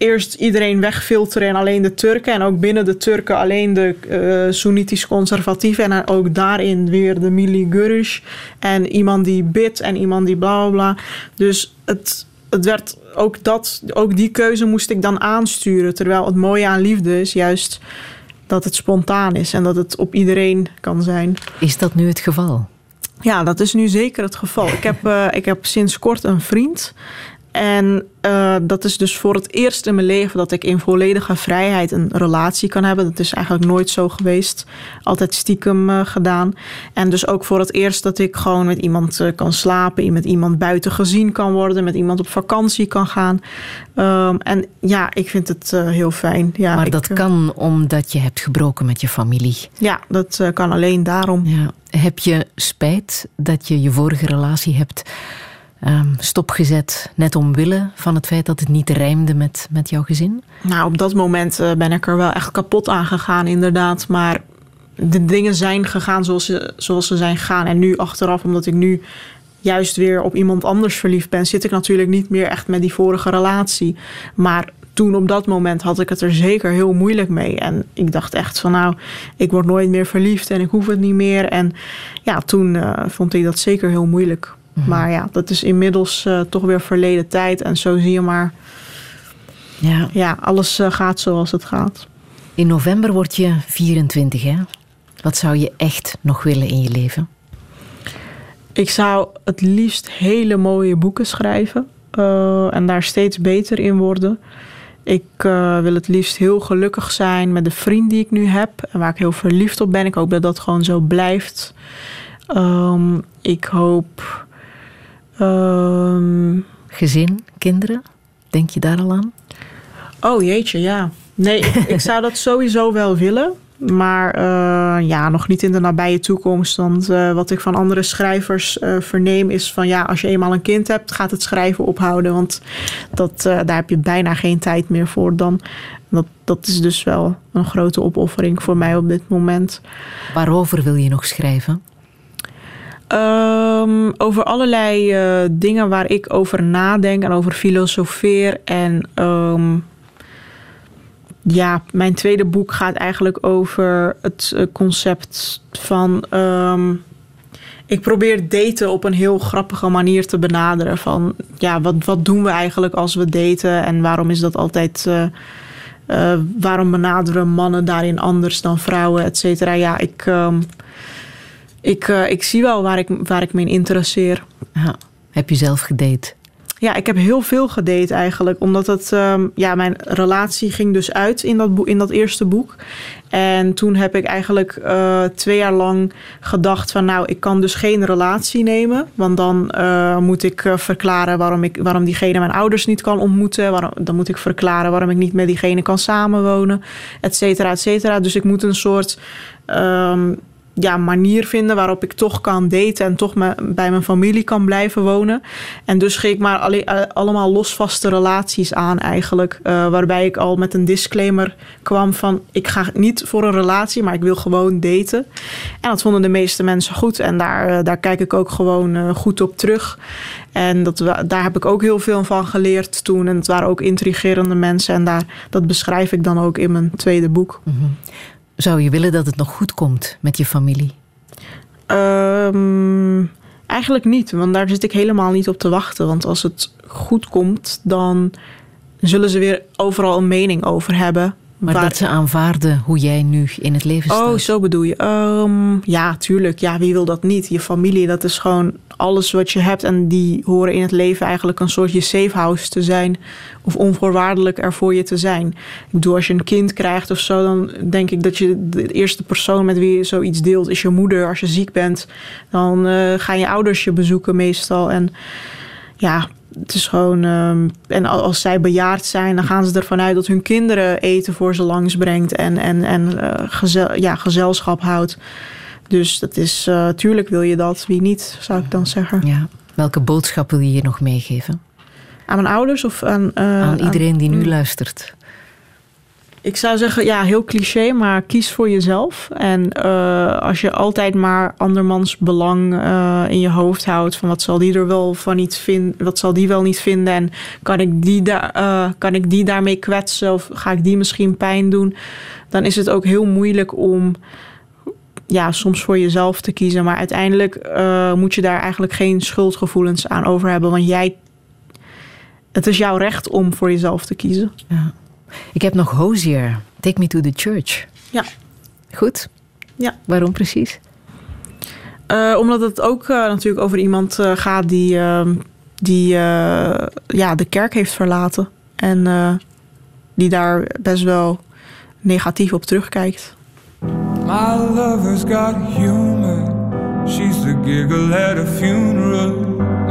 eerst iedereen wegfilteren en alleen de Turken. En ook binnen de Turken alleen de eh Soenitisch conservatieven. En ook daarin weer de Mili Gurish. En iemand die bidt en iemand die bla bla bla. Dus het, het werd ook dat, ook die keuze moest ik dan aansturen. Terwijl het mooie aan liefde is juist dat het spontaan is en dat het op iedereen kan zijn. Is dat nu het geval? Ja, dat is nu zeker het geval. Ik heb, eh, ik heb sinds kort een vriend. En eh, dat is dus voor het eerst in mijn leven dat ik in volledige vrijheid een relatie kan hebben. Dat is eigenlijk nooit zo geweest. Altijd stiekem eh, gedaan. En dus ook voor het eerst dat ik gewoon met iemand eh, kan slapen. Met iemand buiten gezien kan worden. Met iemand op vakantie kan gaan. Ehm, en ja, ik vind het heel fijn. Ja, maar ik, dat kan omdat je hebt gebroken met je familie. Ja, dat kan alleen daarom. Ja. Heb je spijt dat je je vorige relatie hebt ehm, stopgezet, net omwille van het feit dat het niet rijmde met, met jouw gezin? Nou, op dat moment eh, ben ik er wel echt kapot aan gegaan, inderdaad. Maar de dingen zijn gegaan zoals ze, zoals ze zijn gegaan. En nu achteraf, omdat ik nu juist weer op iemand anders verliefd ben, zit ik natuurlijk niet meer echt met die vorige relatie. Maar toen op dat moment had ik het er zeker heel moeilijk mee. En ik dacht echt van nou, ik word nooit meer verliefd en ik hoef het niet meer. En ja, toen eh, vond ik dat zeker heel moeilijk. Maar ja, dat is inmiddels eh, toch weer verleden tijd. En zo zie je maar, Ja. ja, alles eh, gaat zoals het gaat. In november word je 24, hè? Wat zou je echt nog willen in je leven? Ik zou het liefst hele mooie boeken schrijven eh, en daar steeds beter in worden. Ik wil het liefst heel gelukkig zijn met de vriend die ik nu heb en waar ik heel verliefd op ben. Ik hoop dat dat gewoon zo blijft. Ehm, ik hoop. Ehm, Gezin, kinderen? Denk je daar al aan? Oh jeetje, ja. Nee, ik, zou dat sowieso wel willen. Maar eh, ja, nog niet in de nabije toekomst. Want eh, wat ik van andere schrijvers eh, verneem is van ja, als je eenmaal een kind hebt, gaat het schrijven ophouden. Want dat, daar heb je bijna geen tijd meer voor dan. Dat, dat is dus wel een grote opoffering voor mij op dit moment. Waarover wil je nog schrijven? Ehm, over allerlei eh, dingen waar ik over nadenk en over filosofeer. En ehm, ja, mijn tweede boek gaat eigenlijk over het eh, concept van. ehm, ik probeer daten op een heel grappige manier te benaderen. Van ja, wat, wat doen we eigenlijk als we daten en waarom is dat altijd. eh, waarom benaderen mannen daarin anders dan vrouwen, et cetera. Ja, ik. Ik, eh, ik zie wel waar ik, waar ik me in interesseer. Ja. Heb je zelf gedate? Ja, ik heb heel veel gedate eigenlijk. Omdat het, ehm, ja, mijn relatie ging dus uit in dat, in dat eerste boek. En toen heb ik eigenlijk eh, twee jaar lang gedacht van... nou, ik kan dus geen relatie nemen. Want dan eh, moet ik verklaren waarom, ik, waarom diegene mijn ouders niet kan ontmoeten. Waarom, dan moet ik verklaren waarom ik niet met diegene kan samenwonen. Et cetera, et cetera. Dus ik moet een soort... ehm, ja, manier vinden waarop ik toch kan daten en toch me, bij mijn familie kan blijven wonen. En dus ging ik maar alle- eh, allemaal losvaste relaties aan eigenlijk. eh, waarbij ik al met een disclaimer kwam van ik ga niet voor een relatie, maar ik wil gewoon daten. En dat vonden de meeste mensen goed. En daar, eh, daar kijk ik ook gewoon goed op terug. En dat, daar heb ik ook heel veel van geleerd toen. En het waren ook intrigerende mensen. En daar, dat beschrijf ik dan ook in mijn tweede boek. Zou je willen dat het nog goed komt met je familie? Ehm, eigenlijk niet, want daar zit ik helemaal niet op te wachten. Want als het goed komt, dan zullen ze weer overal een mening over hebben. Maar Waar- dat ze aanvaarden hoe jij nu in het leven staat. Oh, zo bedoel je. Ehm, ja, tuurlijk. Ja, wie wil dat niet? Je familie, dat is gewoon alles wat je hebt. En die horen in het leven eigenlijk een soort je safe house te zijn. Of onvoorwaardelijk er voor je te zijn. Ik bedoel, als je een kind krijgt of zo, dan denk ik dat je de eerste persoon met wie je zoiets deelt is je moeder. Als je ziek bent, dan eh, gaan je ouders je bezoeken meestal. En ja, het is gewoon. ehm, en al- als zij bejaard zijn, dan gaan ze ervan uit dat hun kinderen eten voor ze langsbrengt en, en, en gezel, ja, gezelschap houdt. Dus dat is, eh, tuurlijk wil je dat. Wie niet, zou ik dan zeggen. Ja. Welke boodschap wil je hier nog meegeven? Aan mijn ouders of aan... eh, Aan iedereen die nu Mm. luistert. Ik zou zeggen, ja, heel cliché, maar kies voor jezelf. En eh, als je altijd maar andermans belang eh, in je hoofd houdt, van wat zal die er wel van niet vinden, wat zal die wel niet vinden en kan ik die, daar, eh, kan ik die daarmee kwetsen of ga ik die misschien pijn doen, dan is het ook heel moeilijk om ja, soms voor jezelf te kiezen. Maar uiteindelijk moet je daar eigenlijk geen schuldgevoelens aan over hebben, want jij, het is jouw recht om voor jezelf te kiezen. Ja. Ik heb nog Hosier. Take me to the church. Ja. Goed? Ja. Waarom precies? Eh, omdat het ook eh, natuurlijk over iemand eh, gaat die, eh, die eh, ja, de kerk heeft verlaten. En eh, die daar best wel negatief op terugkijkt. My lover's got humor. She's the giggle at a funeral.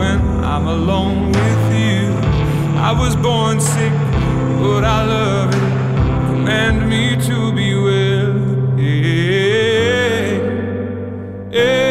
when I'm alone with you. I was born sick, but I love it. Command me to be well. Yeah. Amen.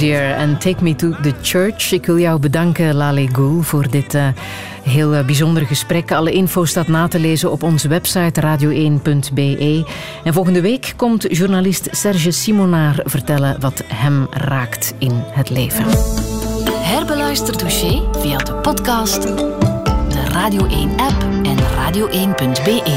Hosier en Take Me to the Church. Ik wil jou bedanken, Lale Goul, voor dit eh, heel eh, bijzondere gesprek. Alle info staat na te lezen op onze website radio1.be. En volgende week komt journalist Serge Simonaar vertellen wat hem raakt in het leven. Herbeluister Douché via de podcast, de Radio 1-app en radio1.be.